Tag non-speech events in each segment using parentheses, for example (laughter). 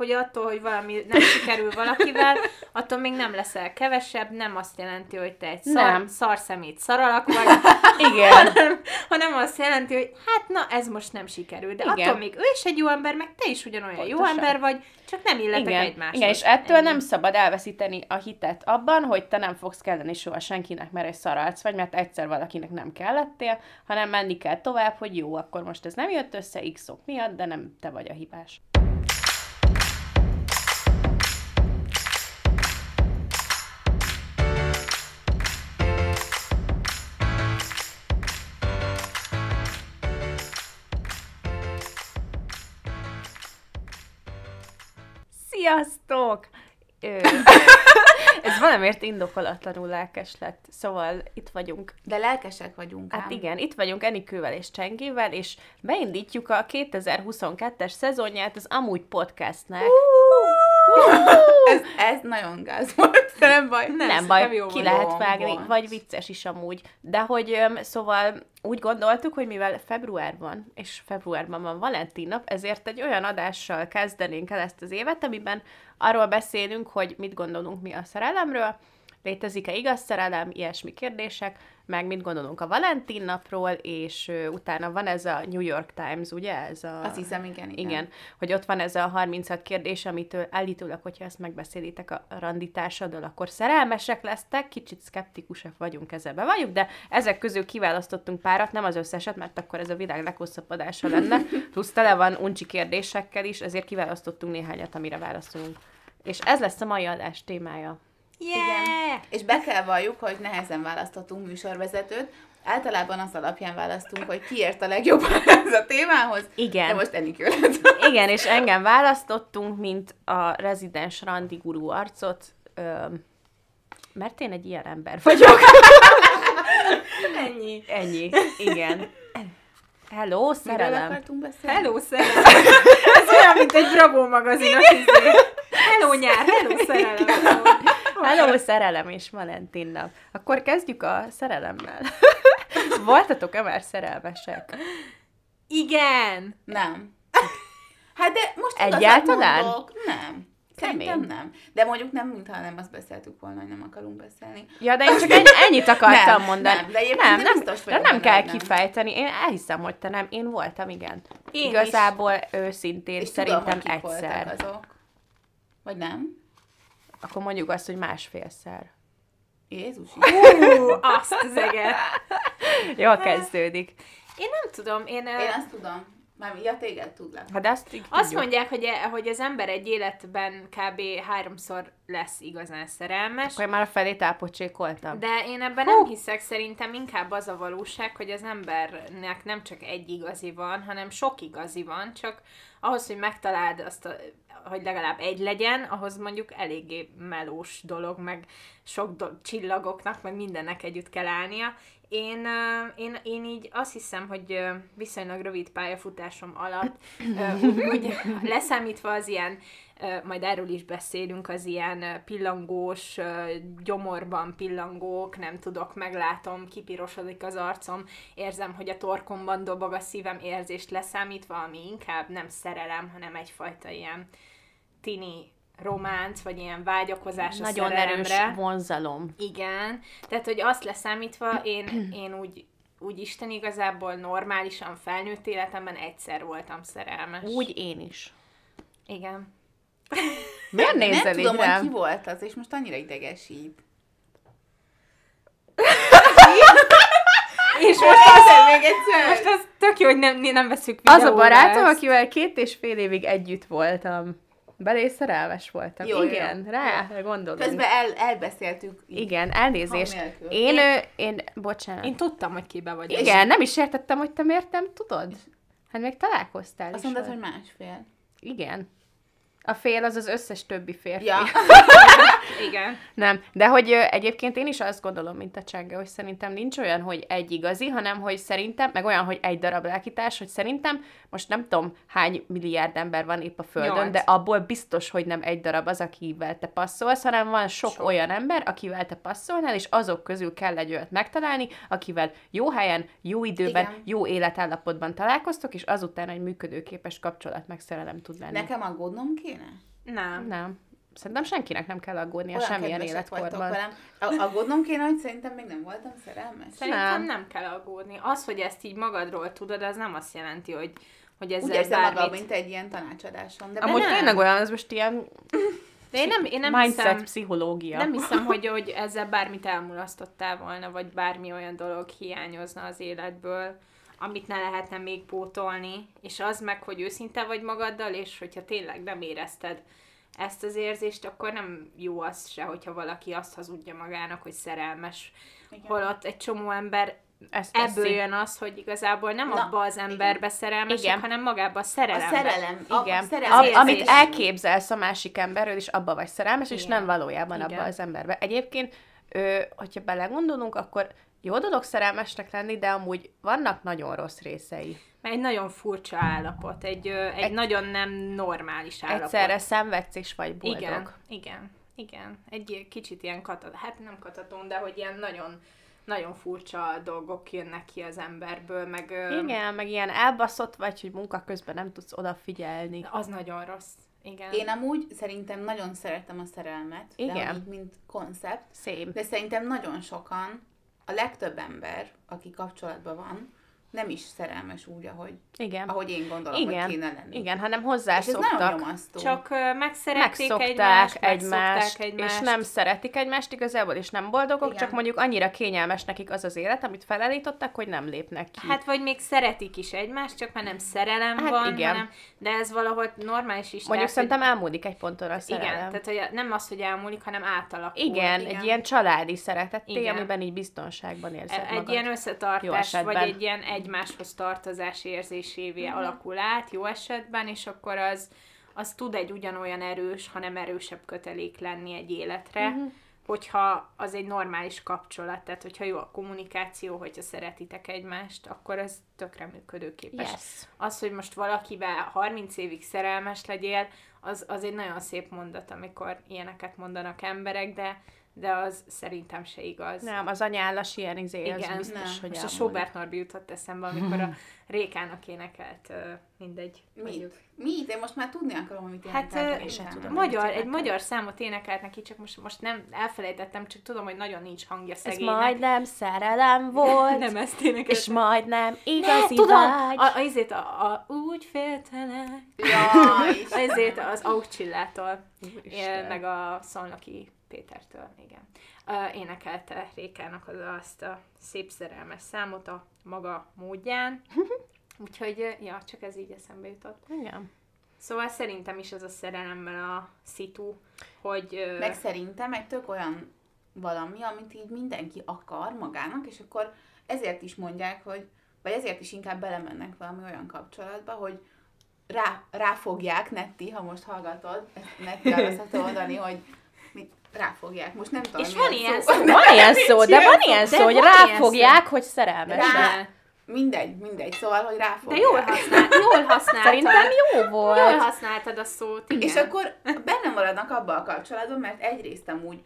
hogy attól, hogy valami nem sikerül valakivel, attól még nem leszel kevesebb, nem azt jelenti, hogy te egy szar, Nem. szarszemét szaralak vagy, (laughs) Igen. hanem, hanem azt jelenti, hogy hát na, ez most nem sikerül, de Igen. attól még ő is egy jó ember, meg te is ugyanolyan jó Pontosan. ember vagy, csak nem illetek Igen. egymáshoz. Igen, és ettől Ennyi. nem szabad elveszíteni a hitet abban, hogy te nem fogsz kelleni soha senkinek, mert egy szaralc vagy, mert egyszer valakinek nem kellettél, hanem menni kell tovább, hogy jó, akkor most ez nem jött össze x ok miatt, de nem te vagy a hibás. Sziasztok! (laughs) Ez valamiért indokolatlanul lelkes lett, szóval itt vagyunk. De lelkesek vagyunk Hát ám. igen, itt vagyunk Enikővel és Csengével, és beindítjuk a 2022-es szezonját az Amúgy Podcastnek. Ez, ez nagyon gáz volt, de nem baj. Nem, Nem baj, jó ki lehet vágni, volt. vagy vicces is amúgy. De hogy szóval úgy gondoltuk, hogy mivel februárban, és februárban van Valentin nap, ezért egy olyan adással kezdenénk el ezt az évet, amiben arról beszélünk, hogy mit gondolunk mi a szerelemről, létezik-e igaz szerelem, ilyesmi kérdések, meg mit gondolunk a Valentin napról, és utána van ez a New York Times, ugye? Ez a... Azt hiszem, igen, igen. Igen, hogy ott van ez a 36 kérdés, amitől állítólag, hogyha ezt megbeszélitek a randitársaddal, akkor szerelmesek lesztek, kicsit szkeptikusak vagyunk ezzel be vagyunk, de ezek közül kiválasztottunk párat, nem az összeset, mert akkor ez a világ leghosszabb adása lenne, (laughs) plusz tele van uncsi kérdésekkel is, ezért kiválasztottunk néhányat, amire válaszolunk. És ez lesz a mai adás témája. Yeah! És be kell valljuk, hogy nehezen választhatunk műsorvezetőt. Általában az alapján választunk, hogy ki ért a legjobban ez a témához. Igen. De most Enikő lett. (laughs) Igen, és engem választottunk, mint a rezidens randi gurú arcot, öm, mert én egy ilyen ember vagyok. (laughs) Ennyi. Ennyi. Igen. Hello, Miről szerelem. akartunk beszélni? Hello, szerelem! Ez olyan, mint egy Bravo magazinos izé. Hello, nyár! Hello, szerelem! Hello, szerelem és Valentin nap. Akkor kezdjük a szerelemmel. (laughs) Voltatok-e már szerelmesek? Igen! Nem. (laughs) Hát de most Egyáltalán? mondok. Nem. Szerintem nem. De mondjuk nem, mintha nem azt beszéltük volna, hogy nem akarunk beszélni. Ja, de én csak ennyi, ennyit akartam Nem, mondani. nem, de nem, nem, biztos de nem kell nem. kifejteni. Én elhiszem, hogy te nem. Én voltam, igen. Én Igazából őszintén És szerintem tudom, egyszer. voltak azok. Vagy nem? Akkor mondjuk azt, hogy másfélszer. Jézus Hú, azt az eget. Jól kezdődik. Én nem tudom, én... Én azt tudom. Már ja, téged tudlak. Hát azt így Azt mondják, hogy, e- hogy az ember egy életben kb. háromszor lesz igazán szerelmes, Akkor én már a felét elpocsékoltam. de én ebben Hú. nem hiszek, szerintem inkább az a valóság, hogy az embernek nem csak egy igazi van, hanem sok igazi van, csak ahhoz, hogy megtaláld azt, a, hogy legalább egy legyen, ahhoz mondjuk eléggé melós dolog, meg sok do- csillagoknak, meg mindennek együtt kell állnia. Én, én, én így azt hiszem, hogy viszonylag rövid pályafutásom alatt, ö, úgy, úgy (laughs) leszámítva az ilyen, majd erről is beszélünk, az ilyen pillangós, gyomorban pillangók, nem tudok, meglátom, kipirosodik az arcom, érzem, hogy a torkomban dobog a szívem érzést leszámítva, ami inkább nem szerelem, hanem egyfajta ilyen tini románc, vagy ilyen vágyakozás a Nagyon szerelemre. erős vonzalom. Igen, tehát, hogy azt leszámítva, én, én úgy, úgy Isten igazából normálisan felnőtt életemben egyszer voltam szerelmes. Úgy én is. Igen. Miért nem nézel tudom, így hogy ki volt az, és most annyira idegesít. És most az, még egyszer? most az tök jó, hogy nem, nem veszük Az a videóra barátom, ezt. akivel két és fél évig együtt voltam. Belé szerelmes voltam. Jó, jó. Igen, rá gondolunk. Közben el, elbeszéltük. Igen, elnézést. Én, én, én, bocsánat. Én tudtam, hogy kibe vagy. Igen, nem is értettem, hogy te miért nem tudod. Hát még találkoztál Azt mondtad, hogy másfél. Igen. A fél az az összes többi férfi. Ja. (laughs) Igen. Nem, de hogy ö, egyébként én is azt gondolom, mint a Csenge, hogy szerintem nincs olyan, hogy egy igazi, hanem hogy szerintem, meg olyan, hogy egy darab lelkitárs, hogy szerintem most nem tudom hány milliárd ember van épp a Földön, Nyolc. de abból biztos, hogy nem egy darab az, akivel te passzolsz, hanem van sok, sok olyan ember, akivel te passzolnál, és azok közül kell egy olyat megtalálni, akivel jó helyen, jó időben, Igen. jó életállapotban találkoztok, és azután egy működőképes kapcsolat meg szerelem tud lenni. Nekem aggódnom kéne? Nem. Nem. Szerintem senkinek nem kell aggódnia Olyan semmilyen életkorban. velem. A- Aggódnom kéne, hogy szerintem még nem voltam szerelmes. Szerintem Nem. nem. nem kell aggódni. Az, hogy ezt így magadról tudod, az nem azt jelenti, hogy, hogy ezzel Úgy érzem bármit... magam, mint egy ilyen tanácsadáson. De Amúgy nem. tényleg olyan, ez most ilyen De én nem, én nem mindset hiszem, pszichológia. nem hiszem, hogy, hogy ezzel bármit elmulasztottál volna, vagy bármi olyan dolog hiányozna az életből, amit ne lehetne még pótolni, és az meg, hogy őszinte vagy magaddal, és hogyha tényleg nem érezted ezt az érzést, akkor nem jó az se, hogyha valaki azt hazudja magának, hogy szerelmes. Igen. Holott egy csomó ember Ezt ebből teszi. jön az, hogy igazából nem Na, abba az emberbe szerelmesek, Igen. hanem magába a A szerelembe. szerelem. A, Igen, a szerelem érzés. amit elképzelsz a másik emberről, és abba vagy szerelmes, és Igen. nem valójában Igen. abba az emberbe. Egyébként, ö, hogyha belegondolunk, akkor jó dolog szerelmesnek lenni, de amúgy vannak nagyon rossz részei. Mert egy nagyon furcsa állapot, egy, ö, egy, Egy- nagyon nem normális állapot. Egyszerre szenvedsz és vagy boldog. Igen, igen, igen. Egy kicsit ilyen katat, hát nem kataton, de hogy ilyen nagyon, nagyon furcsa dolgok jönnek ki az emberből, meg Igen, meg ilyen elbaszott vagy, hogy munka közben nem tudsz odafigyelni. az nagyon rossz. Igen. Én amúgy szerintem nagyon szeretem a szerelmet, de Igen. amíg, mint koncept, Szép. de szerintem nagyon sokan, a legtöbb ember, aki kapcsolatban van, nem is szerelmes úgy, ahogy, Igen. ahogy én gondolom, Igen. hogy kéne lenni. Igen, hanem És ez nagyon hozzászoktak. Csak megszerették megszokták egymást, egymást, egymást, és nem szeretik egymást igazából, és nem boldogok, Igen. csak mondjuk annyira kényelmes nekik az az élet, amit felállítottak, hogy nem lépnek ki. Hát vagy még szeretik is egymást, csak már nem szerelem Hát van, igen. hanem, de ez valahogy normális is. mondjuk tehát, szerintem elmúlik egy ponton a szerelem. Igen, tehát hogy nem az, hogy elmúlik, hanem átalakul. igen, igen. egy ilyen családi szeretetté, Igen. amiben így biztonságban érzed egy magad. ilyen összetartás, vagy egy ilyen egymáshoz tartozás érzésévé Mhm. alakul át, jó esetben, és akkor az, az tud egy ugyanolyan erős, hanem erősebb kötelék lenni egy életre, Mhm. hogyha az egy normális kapcsolat, tehát hogyha jó a kommunikáció, hogyha szeretitek egymást, akkor ez tökre működőképes. Yes. Az, hogy most valakivel 30 évig szerelmes legyél, az, az egy nagyon szép mondat, amikor ilyeneket mondanak emberek, de, de az szerintem se igaz. Nem, az anyállas ilyen izé, az Igen, biztos, nem. hogy Most a. Sobert Norbi jutott eszembe, amikor a (laughs) Rékának énekelt, mindegy. Mit? mondjuk. Mit? Én most már tudni akarom, amit Hát énekeltek, ö, én sem tudom. magyar, egy énekelt. magyar számot énekelt neki, csak most, most nem elfelejtettem, csak tudom, hogy nagyon nincs hangja Ez szegénynek. majdnem szerelem (laughs) volt, nem ezt énekelt. és majdnem ne, igazi tudom, vágy. a, a, izét, a, a, úgy féltelek. Jaj, A izét az Aucsillától, meg a Szolnoki Pétertől, igen. Énekelte Rékának az, azt a szép szerelmes számot a maga módján. (laughs) Úgyhogy, ja, csak ez így eszembe jutott. Igen. Szóval szerintem is ez a szerelemmel a szitu, hogy... meg szerintem egy tök olyan valami, amit így mindenki akar magának, és akkor ezért is mondják, hogy, vagy ezért is inkább belemennek valami olyan kapcsolatba, hogy rá, ráfogják, Netti, ha most hallgatod, Netti (laughs) arra szokta mondani, hogy ráfogják. Most nem tudom, És van ilyen szó. szó. Van ilyen szó, de van ilyen De szó, hogy ráfogják, hogy szerelmes. Rá- de, Mindegy, mindegy, szóval, hogy de ráfogják. jól, használ, jól használtad. Szerintem jó volt. Jól használtad a szót, igen. És akkor benne maradnak abba a kapcsolatban, mert egyrészt amúgy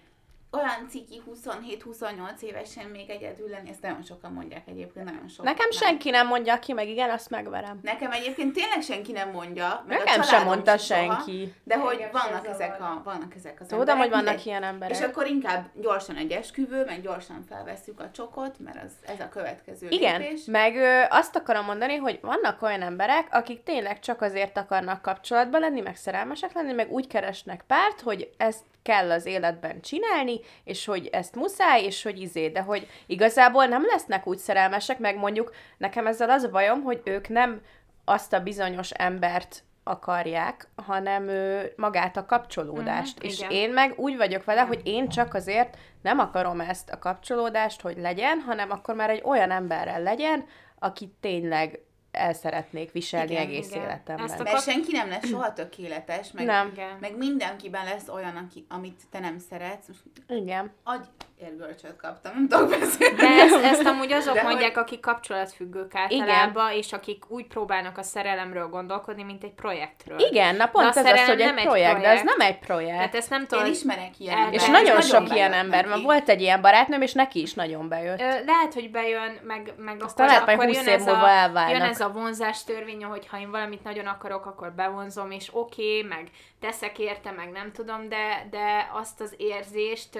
olyan ciki 27-28 évesen még egyedül lenni, ezt nagyon sokan mondják egyébként, nagyon sokan. Nekem nem. senki nem mondja ki, meg igen, azt megverem. Nekem egyébként tényleg senki nem mondja, meg a Nekem sem mondta soha, senki. De hogy vannak ezek, a, vannak ezek az Tudom, emberek, hogy vannak mindegy. ilyen emberek. És akkor inkább gyorsan egy esküvő, meg gyorsan felveszük a csokot, mert az, ez a következő Igen, lépés. meg ö, azt akarom mondani, hogy vannak olyan emberek, akik tényleg csak azért akarnak kapcsolatban lenni, meg szerelmesek lenni, meg úgy keresnek párt, hogy ezt kell az életben csinálni, és hogy ezt muszáj, és hogy izé, de hogy igazából nem lesznek úgy szerelmesek, meg mondjuk nekem ezzel az a bajom, hogy ők nem azt a bizonyos embert akarják, hanem ö, magát a kapcsolódást. Mhm, és igen. én meg úgy vagyok vele, hogy én csak azért nem akarom ezt a kapcsolódást, hogy legyen, hanem akkor már egy olyan emberrel legyen, akit tényleg el szeretnék viselni Igen, egész igen. életemben. Ezt a Mert senki nem lesz soha tökéletes, meg, Nem. Meg mindenkiben lesz olyan, aki, amit te nem szeretsz. Most Igen. adj, érgölcsöt kaptam, nem tudok beszélni. De ezt, ezt amúgy azok De mondják, akik kapcsolatfüggők általában, és akik úgy próbálnak a szerelemről gondolkodni, mint egy projektről. Igen, na pont De ez az, hogy egy nem egy projekt, de ez projekt. nem egy projekt. Tehát ezt nem Én tudom. ismerek ilyen El- és nagyon ez sok ilyen ember van. neki. Volt egy ilyen barátnőm, és neki is nagyon bejött. Ö, lehet, hogy bejön, meg, meg Aztán akkor, lehet, akkor 20 jön, év ez a, elválnak. jön ez a vonzás törvény, hogy ha én valamit nagyon akarok, akkor bevonzom, és oké, okay, meg teszek érte, meg nem tudom, de, de azt az érzést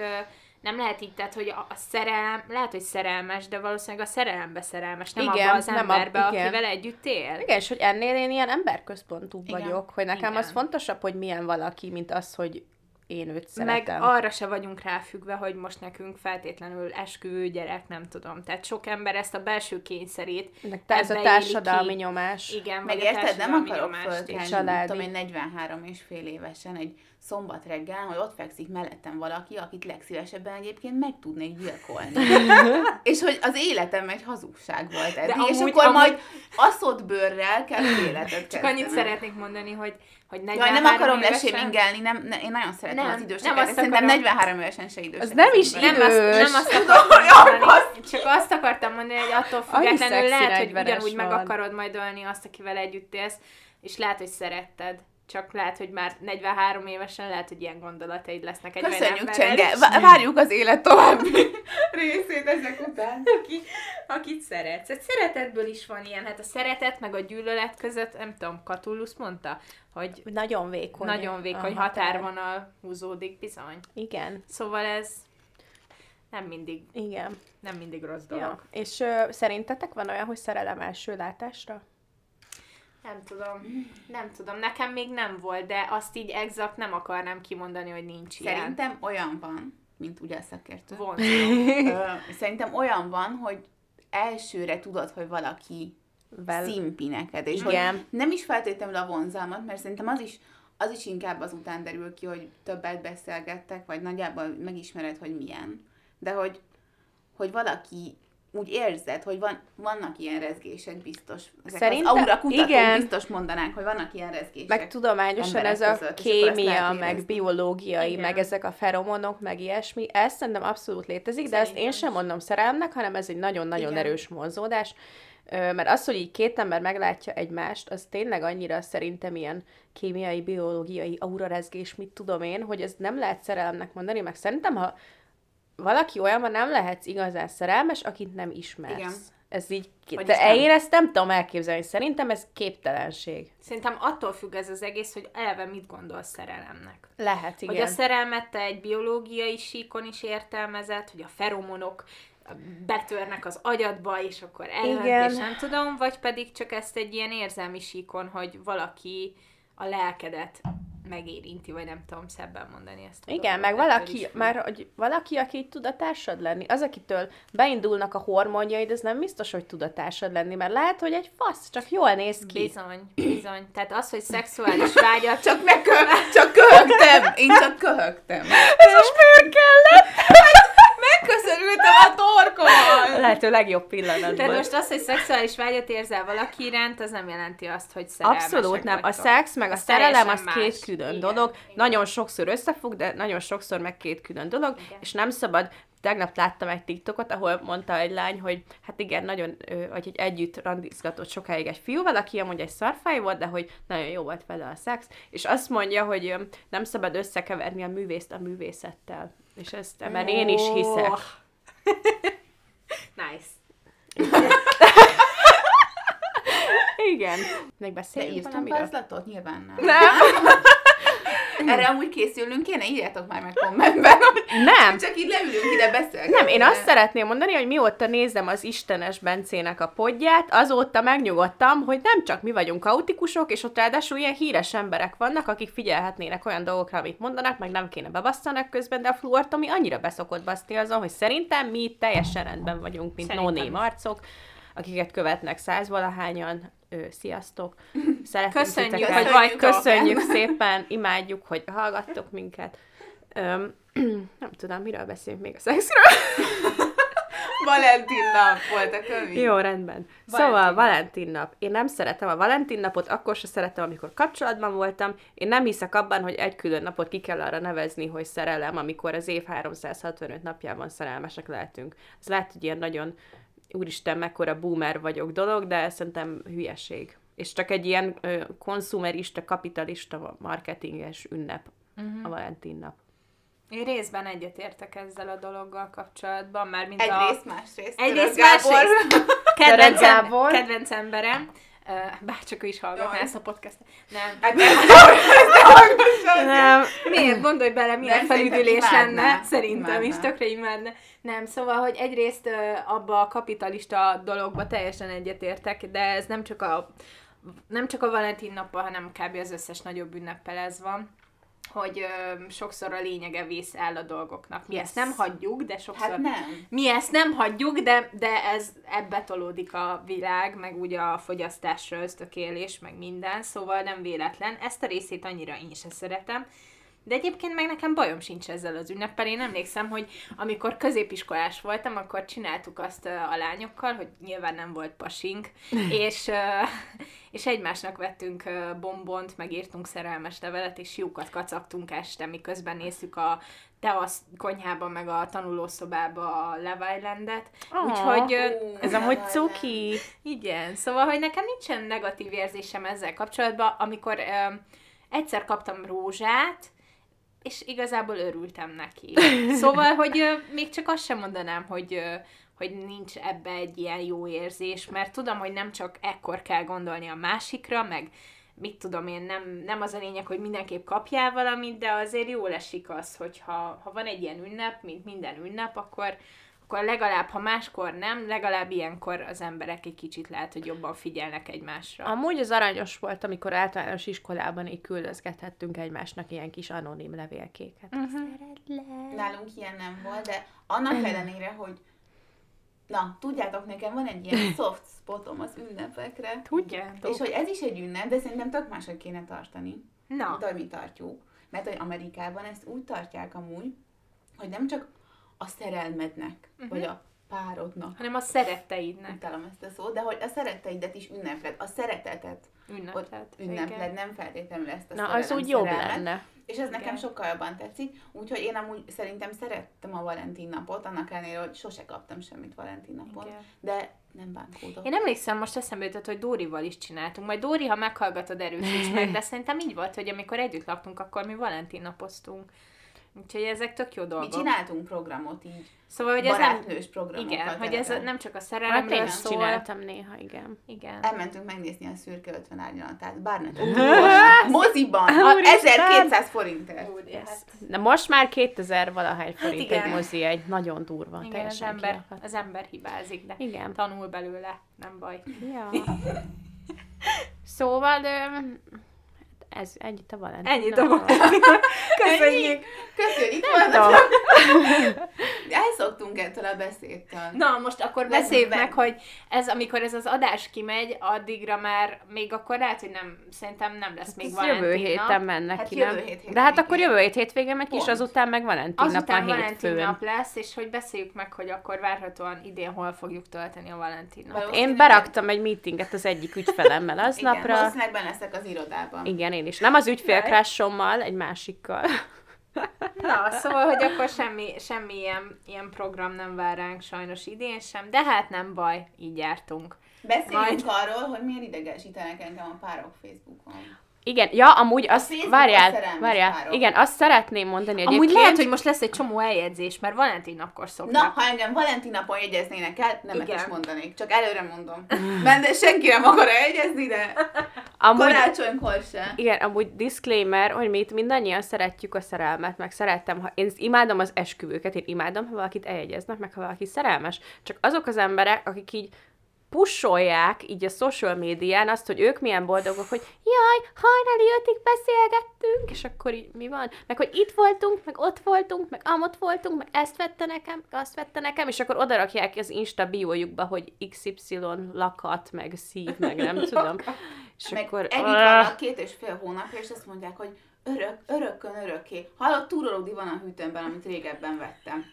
nem lehet így, tehát, hogy a, a szerelem, lehet, hogy szerelmes, de valószínűleg a szerelembe szerelmes, nem Igen, abba az nem a- emberbe, igen. akivel együtt él. Igen, és hogy ennél én ilyen emberközpontú Igen. vagyok, hogy nekem Igen. az fontosabb, hogy milyen valaki, mint az, hogy én őt Meg szeretem. arra se vagyunk ráfüggve, hogy most nekünk feltétlenül esküvő gyerek, nem tudom. Tehát sok ember ezt a belső kényszerét Meg te- ez a társadalmi ki. nyomás. Igen, Meg vagy a érted, nem akarok fölkelni, Családi. tudom én 43 és fél évesen egy szombat reggel, hogy ott fekszik mellettem valaki, akit legszívesebben egyébként meg tudnék gyilkolni. (laughs) és hogy az életem egy hazugság volt eddig, és amúgy- akkor amúgy- majd aszott bőrrel kell életet Csak annyit szeretnék mondani, hogy, hogy Jaj, 43 nem akarom évesen... lesémingelni, nem, ne, én nagyon szeretem Nem, az nem időseket, azt de szerintem akarom. 43 évesen se idősek. Az nem is ember. Nem azt, Idős. nem azt akartam mondani, csak azt akartam mondani, hogy attól függetlenül lehet, hogy 40-es ugyanúgy meg van. akarod majd ölni azt, akivel együtt élsz, és lehet, hogy szeretted. Csak lehet, hogy már 43 évesen lehet, hogy ilyen gondolataid lesznek egy Köszönjük, Csenge! Várjuk az élet további (laughs) részét ezek után. (laughs) aki, akit szeretsz. Egy szeretetből is van ilyen. Hát a szeretet meg a gyűlölet között, nem tudom, Katullusz mondta, hogy Nagyon vékony. nagyon vékony a határvonal húzódik bizony. Igen, Szóval ez nem mindig, igen. nem mindig rossz dolog. Ja. És ö, szerintetek van olyan, hogy szerelem első látásra? Nem tudom, nem tudom. Nekem még nem volt, de azt így exakt nem akarnám kimondani, hogy nincs ilyen. Szerintem olyan van, mint ugye a szakértő. Vonzó. Ö, (laughs) Szerintem olyan van, hogy elsőre tudod, hogy valaki Vel- szimpi neked, és Igen. hogy nem is feltétlenül a vonzalmat, mert szerintem az is, az is inkább azután derül ki, hogy többet beszélgettek, vagy nagyjából megismered, hogy milyen. De hogy, hogy valaki úgy érzed, hogy van, vannak ilyen rezgések biztos. Ezek Szerintem- az aura kutatók igen. biztos mondanák, hogy vannak ilyen rezgések. Meg tudományosan ez a között, kémia, meg biológiai, Igen. meg ezek a feromonok, meg ilyesmi, ez szerintem abszolút létezik, de ezt én Szerintem sem mondom szerelemnek, hanem ez egy nagyon-nagyon Igen. erős vonzódás. Ö, Mert az, hogy így két ember meglátja egymást, az tényleg annyira szerintem ilyen kémiai, biológiai aurarezgés, mit tudom én, hogy ez nem lehet szerelemnek mondani, meg szerintem, ha valaki olyan van, nem lehetsz igazán szerelmes, akit nem ismersz. Igen. Ez így, Vagyis de nem. én ezt nem tudom elképzelni, szerintem ez képtelenség. Szerintem attól függ ez az egész, hogy eleve mit gondolsz szerelemnek. Lehet, igen. Hogy a szerelmet te egy biológiai síkon is értelmezed, hogy a feromonok betörnek az agyadba, és akkor Igen. és nem tudom, vagy pedig csak ezt egy ilyen érzelmi síkon, hogy valaki a lelkedet megérinti, vagy nem tudom szebben mondani ezt. a Igen, dolgot, meg valaki, már hogy valaki, aki így tud a társad lenni, az, akitől beindulnak a hormonjaid, ez nem biztos, hogy tud a társad lenni, mert lehet, hogy egy fasz, csak jól néz ki. Bizony, bizony. Tehát az, hogy szexuális vágyat... Csak, meg kö- csak köhögtem! Én csak köhögtem. Ez most miért kellett? Megköszörültem a torkommal! Lehető legjobb pillanatban. Tehát most az, hogy szexuális vágyat érzel valaki iránt, az nem jelenti azt, hogy szerelmesek Abszolút nem. A vagytok. szex meg a Az szerelem az teljesen két más. külön Igen, dolog. igen. Nagyon sokszor összefog, de nagyon sokszor meg két külön dolog, Igen. és nem szabad. Tegnap láttam egy TikTokot, ahol mondta egy lány, hogy hát igen, nagyon, hogy egy együtt randizgatott sokáig egy fiúval, aki amúgy egy szarfáj volt, de hogy nagyon jó volt vele a szex, és azt mondja, hogy nem szabad összekeverni a művészt a művészettel. És ezt ebben én is hiszek. Oh. nice. Igen. Még Te írtam vázlatot? Nyilván nem. Nem. (laughs) Erre amúgy készülünk kéne, írjátok már meg kommentben, Nem. csak így leülünk ide beszélgetni. Nem, én azt szeretném mondani, hogy mióta nézem az Istenes Bencének a podját, azóta megnyugodtam, hogy nem csak mi vagyunk kaotikusok, és ott ráadásul ilyen híres emberek vannak, akik figyelhetnének olyan dolgokra, amit mondanak, meg nem kéne bebasszanak közben, de a fluortomi annyira beszokott baszni azon, hogy szerintem mi teljesen rendben vagyunk, mint Szerintem no arcok, akiket követnek százvalahányan. Ö, sziasztok! Szeretünk Köszönjük, titeket. hogy vagytok. Köszönjük szépen, imádjuk, hogy hallgattok minket. Öm, (clears throat) nem tudom, miről beszélünk még a szexről. (laughs) Valentin nap volt a kövi. Jó, rendben. Valentin Szóval. Valentin nap. Én nem szeretem a Valentin napot, akkor se szeretem, amikor kapcsolatban voltam. Én nem hiszek abban, hogy egy külön napot ki kell arra nevezni, hogy szerelem, amikor az év 365 napjában szerelmesek lehetünk. Ez lehet, hogy ilyen nagyon, úristen, mekkora boomer vagyok dolog, de szerintem hülyeség. És csak egy ilyen ö, konzumerista, kapitalista, marketinges ünnep Mhm. a Valentin nap. Én részben egyetértek ezzel a dologgal kapcsolatban, már mint a... Egyrészt, másrészt. Egyrészt, Török Gábor. másrészt. Kedvenc, kedvenc emberem. Ö, Bárcsak ő is hallgatná ezt a podcastet. Nem. Hát. (laughs) Nem, Miért? Gondolj bele, milyen Nem, felüdülés imádná. lenne. Szerintem is Imádná. tökre imádna. Nem, szóval, hogy egyrészt ö, abba a kapitalista dologba teljesen egyetértek, de ez nem csak a nem csak a Valentin nappal, hanem kb. az összes nagyobb ünneppel ez van hogy ö, sokszor a lényege vész el a dolgoknak. Mi Yes. ezt nem hagyjuk, de sokszor... Hát nem. Mi ezt nem hagyjuk, de, de ez ebbe tolódik a világ, meg ugye a fogyasztásra ösztökélés, meg minden, szóval nem véletlen. Ezt a részét annyira én sem szeretem. De egyébként meg nekem bajom sincs ezzel az ünneppel. Én emlékszem, hogy amikor középiskolás voltam, akkor csináltuk azt a lányokkal, hogy nyilván nem volt pasink, (laughs) és, és egymásnak vettünk bombont, meg írtunk szerelmes levelet, és jókat kacagtunk este, miközben nézzük a teasz konyhában, meg a tanulószobába a Love Islandet. Ah. Úgyhogy ez amúgy cuki. igen, szóval, hogy nekem nincsen negatív érzésem ezzel kapcsolatban, amikor ö, egyszer kaptam rózsát, és igazából örültem neki. Szóval, (laughs) hogy még csak azt sem mondanám, hogy hogy nincs ebbe egy ilyen jó érzés, mert tudom, hogy nem csak ekkor kell gondolni a másikra, meg mit tudom én, nem, nem az a lényeg, hogy mindenképp kapjál valamit, de azért jól esik az, hogyha ha van egy ilyen ünnep, mint minden ünnep, akkor, akkor legalább, ha máskor nem, legalább ilyenkor az emberek egy kicsit lehet, hogy jobban figyelnek egymásra. Amúgy az aranyos volt, amikor általános iskolában így küldözgethettünk egymásnak ilyen kis anonim levélkéket. Uh-huh. Nálunk ilyen nem volt, de annak ellenére, hogy Na, tudjátok, nekem van egy ilyen (laughs) soft spotom az ünnepekre. Tudjátok? És hogy ez is egy ünnep, de szerintem tök máshogy kéne tartani, Na, mint ahogy mi tartjuk. Mert hogy Amerikában ezt úgy tartják amúgy, hogy nem csak a szerelmednek, uh-huh. vagy a párodnak, hanem a szeretteidnek utálom ezt a szót, de hogy a szeretteidet is ünnepled, a szeretetet ott ünnepled. ünnepled, Igen. nem feltétlenül ezt a Na, szerelem, az úgy jobb szerelmet. lenne. És ez nekem Igen. sokkal jobban tetszik, úgyhogy én amúgy szerintem szerettem a Valentin napot, annak ellenére, hogy sose kaptam semmit Valentin napon, Igen. de nem bánkódok. Én emlékszem, most eszembe jutott, hogy Dórival is csináltunk. Majd Dóri, ha meghallgatod, erősíts meg, de szerintem így volt, hogy amikor együtt laktunk, akkor mi Valentin napoztunk. Úgyhogy ezek tök jó Mi dolgok. csináltunk programot így, Szóval, hogy ez nem... programokat. Igen, hogy ez nem csak a Hát szerelemről én is szól. csináltam néha, igen. Igen. Elmentünk megnézni a szürke 50 árnyalatát, Barnett moziban, a Úristen! 1200 forintért. Hát, De most már 2000 valahány forint igen. egy mozi, egy nagyon durva, igen, az teljesen ember, az ember hibázik, de Igen. tanul belőle, nem baj. Ja. (laughs) Szóval, ez ennyit a Valentin. Ennyit a napról. (laughs) Köszönjük! Köszönjük, volna. (laughs) Elszoktunk ettől a beszédtől. Na, most akkor beszéljük be- meg, hogy ez, amikor ez az adás kimegy, addigra már még akkor lehet, hogy nem, szerintem nem lesz még Ez Valentin jövő héten mennek Hát ki, jövő nem? hét hétvégén. De hát akkor jövő hét hétvégén és Pont. azután meg Valentin nap Azután Valentin nap lesz, és hogy beszéljük meg, hogy akkor várhatóan idén hol fogjuk tölteni a Valentin napot. Én beraktam egy meetinget az egyik ügyfelemmel Igen, aznapra. benne leszek az irodában. Igen, én is. Nem az ügyfélkrásommal, egy másikkal. Na, szóval, hogy akkor semmi, semmi ilyen, ilyen program nem vár ránk sajnos idén sem, de hát nem baj, így jártunk. Beszéljünk Majd. arról, hogy miért idegesítenek engem a párok Facebookon. Igen, ja, amúgy azt, várjál, várjál, párok. igen, azt szeretném mondani Amúgy egyébként. lehet, hogy most lesz egy csomó eljegyzés, mert Valentin napkor Na, szoktak. ha engem Valentin napon jegyeznének el, nem Igen. is mondanék. Csak előre mondom. Mert de senki nem akar eljegyezni, de amúgy, karácsonykor se. igen, amúgy disclaimer, hogy mi itt mindannyian szeretjük a szerelmet, meg szerettem, ha én imádom az esküvőket, én imádom, ha valakit eljegyeznek, meg ha valaki szerelmes. Csak azok az emberek, akik így pusolják így a social médián azt, hogy ők milyen boldogok, hogy jaj, hajnali ötig beszélgettünk, és akkor így mi van? Meg hogy itt voltunk, meg ott voltunk, meg amott voltunk, meg ezt vette nekem, meg azt vette nekem, és akkor odarakják az Insta biójukba, hogy XY lakat, meg szív, meg nem (laughs) tudom. És Meg akkor... együtt vannak két és fél hónapja, és azt mondják, hogy örök, örökkön örökké. Hallott, túrolódi van a hűtőmben, amit régebben vettem.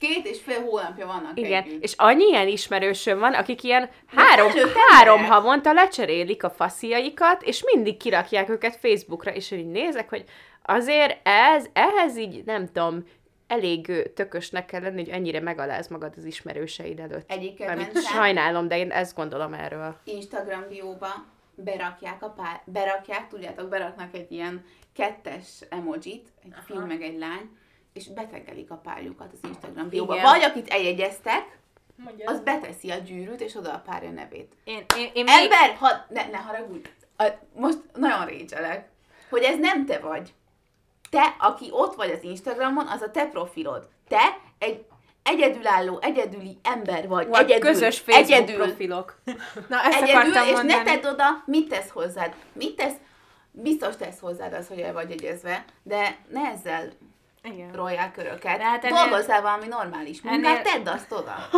Két és fél hónapja vannak Igen, együtt. és annyi ilyen ismerősöm van, akik ilyen három, három havonta lecserélik a fasziaikat, és mindig kirakják őket Facebookra, és én így nézek, hogy azért ez, ehhez így, nem tudom, elég tökösnek kell lenni, hogy ennyire megaláz magad az ismerőseid előtt. Egyik kedvencem. sajnálom, de én ezt gondolom erről. Instagram bióba berakják a pár, berakják, tudjátok, beraknak egy ilyen kettes emojit, egy Aha. fiú meg egy lány, és betegelik a párjukat az Instagram bióba. Vagy akit eljegyeztek, Mondja. az beteszi a gyűrűt, és oda a párja nevét. Én, én, én még... Ember, ha, ne, ne haragudj, a, most nagyon récselek, hogy ez nem te vagy. Te, aki ott vagy az Instagramon, az a te profilod. Te egy egyedülálló, egyedüli ember vagy. Vagy egyedül, közös Facebook egyedül, profilok. Na, ezt egyedül, és mondani. ne tedd oda, mit tesz hozzád. Mit tesz, biztos tesz hozzád az, hogy el vagy egyezve, de ne ezzel Igen. roljál köröket. Hát ennél- Dolgozzál valami normális munkát, ennél- tedd azt oda. (laughs)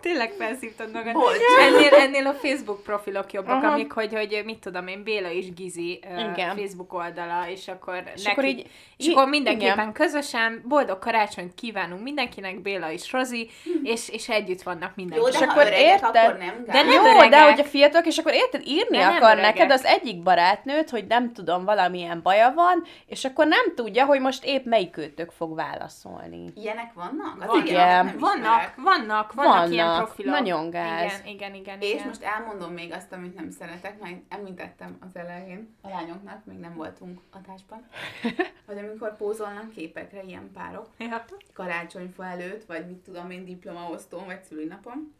Tényleg felszívtad magad. Bocs. Ennél, ennél a Facebook profilok jobbak, Aha. amik, hogy, hogy mit tudom én, Béla és Gizi Igen. Facebook oldala, és akkor És neki, akkor így- és í- akkor mindenképpen igen. közösen boldog karácsonyt kívánunk mindenkinek, Béla és Rozi, és, és együtt vannak mindenki. Jó, de És ha akkor öregek, érted? akkor nem De nem Jó, öregek. de hogy a fiatalok, és akkor érted, írni De akar öregek. neked az egyik barátnőt, hogy nem tudom, valamilyen baja van, és akkor nem tudja, hogy most épp melyik őtök fog válaszolni. Ilyenek vannak? Az Van- igen, vannak, vannak, vannak, Vannak, ilyen profilok. nagyon gáz. Igen, igen, igen. És igen. most elmondom még azt, amit nem szeretek, mert említettem az elején a lányoknak, még nem voltunk adásban, (laughs) hogy amikor pózolnak képekre ilyen párok, Ja. karácsonyfa előtt, vagy mit tudom én, diplomaosztón, vagy szülinapon,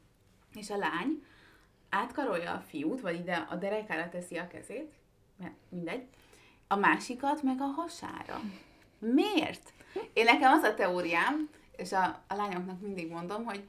és a lány átkarolja a fiút, vagy ide a derekára teszi a kezét, mert mindegy, a másikat meg a hasára. Miért? Én nekem az a teóriám, és a, a lányoknak mindig mondom, hogy,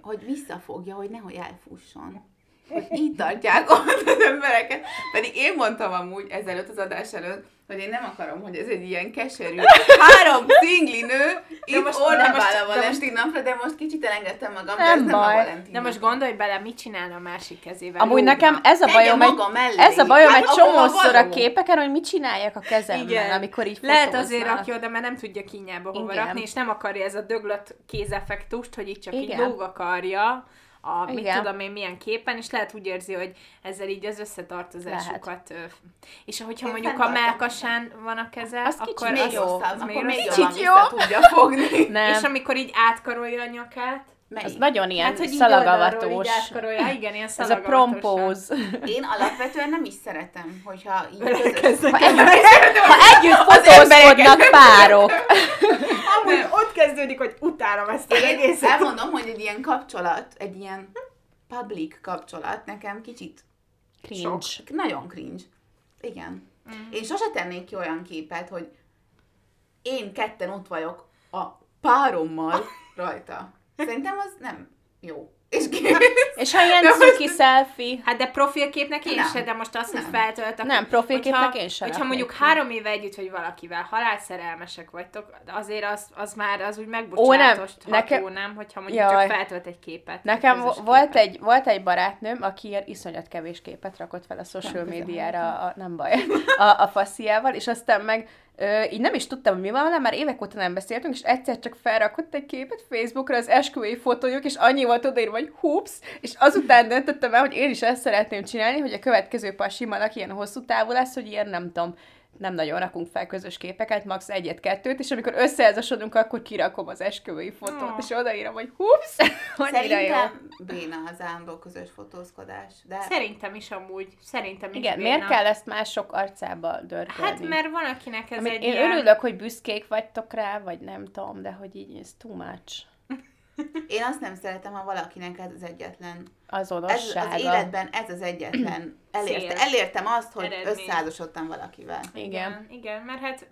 hogy visszafogja, hogy nehogy elfusson. Hogy így tartják ott az embereket. Pedig én mondtam amúgy ezelőtt az adás előtt, hogy én nem akarom, hogy ez egy ilyen keserű, három szingli nő, itt most- de most- a de Valentin napra, de most kicsit elengedtem magam, de Nem ez nem baj. a Valentin De most gondolj bele, mit csinálna a másik kezével. Amúgy Lógna. nekem ez a bajom egy, ez a bajom Hát egy csomószor a képeken, hogy mit csinálják a kezemmel, Igen. amikor így Lehet azért rakja oda, mert nem tudja kínjába hova Igen. rakni, és nem akarja ez a döglött kézeffektust, hogy itt csak így Igen. lóg akarja, a, mit Igen. tudom én milyen képen, és lehet úgy érzi, hogy ezzel így az összetartozásukat. ö, És hogyha Én mondjuk a melkasán van a keze, Az kicsit akkor Még az, jó. rosszabb, az akkor még még Kicsit jó. tudja fogni. (laughs) Nem, És amikor így átkarolja a nyakát, Melyik? nagyon ilyen hát, hogy szalagavatós. így átkarolja, igen, ilyen Ez a prompóz. Én alapvetően nem is szeretem, hogyha így közös... Ha együtt, ha együtt fotózkodnak párok. Amúgy ott kezdődik, hogy utálom ezt az Én egészet. elmondom, hogy egy ilyen kapcsolat, egy ilyen public kapcsolat nekem kicsit Cringe. sok, nagyon cringe. Igen. Mm. Én sose tennék ki olyan képet, hogy én ketten ott vagyok a párommal rajta. Szerintem az nem jó. És. (laughs) És ha ilyen De most- cuki selfie, Hát de profilképnek én Nem. se, de most azt, hogy Nem. feltöltek. Nem, profilképnek hogyha, én sem Hogyha mondjuk ki. három éve együtt vagy valakivel, halálszerelmesek vagytok, azért az, az már az úgy Ó, nem, megbocsátostható, nekem- nem, nem? Hogyha mondjuk Jaj. csak feltölt egy képet. Nekem vo- volt képet. egy, volt egy barátnőm, aki ilyen iszonyat kevés képet rakott fel a social Nem, médiára, a, nem baj, (laughs) a, a fasziával, és aztán meg ö, így nem is tudtam, hogy mi van vele, már évek óta nem beszéltünk, és egyszer csak felrakott egy képet Facebookra az esküvői fotójuk, és annyi volt odaírva, hogy hups, és azután döntöttem el, hogy én is ezt szeretném csinálni, hogy a következő pasimanak ilyen hosszú távú lesz, hogy ilyen nem tudom, nem nagyon rakunk fel közös képeket, max. egyet-kettőt, és amikor összeházasodunk, akkor kirakom az esküvői fotót, Oh. és odaírom, hogy hups, (laughs) annyira jó. Szerintem béna az állandó közös fotózkodás. De Szerintem is amúgy. Szerintem is Igen, béna. miért kell ezt mások arcába dörgölni? Hát mert van, akinek ez Amit egy én ilyen... örülök, hogy büszkék vagytok rá, vagy nem tudom, de hogy így ez too much. én azt nem szeretem, ha valakinek ez az egyetlen Ez Azonossága. az életben ez az egyetlen. (clears throat) Elérte, elértem azt, hogy Eredmény. összeházasodtam valakivel. Igen. Igen, igen, mert hát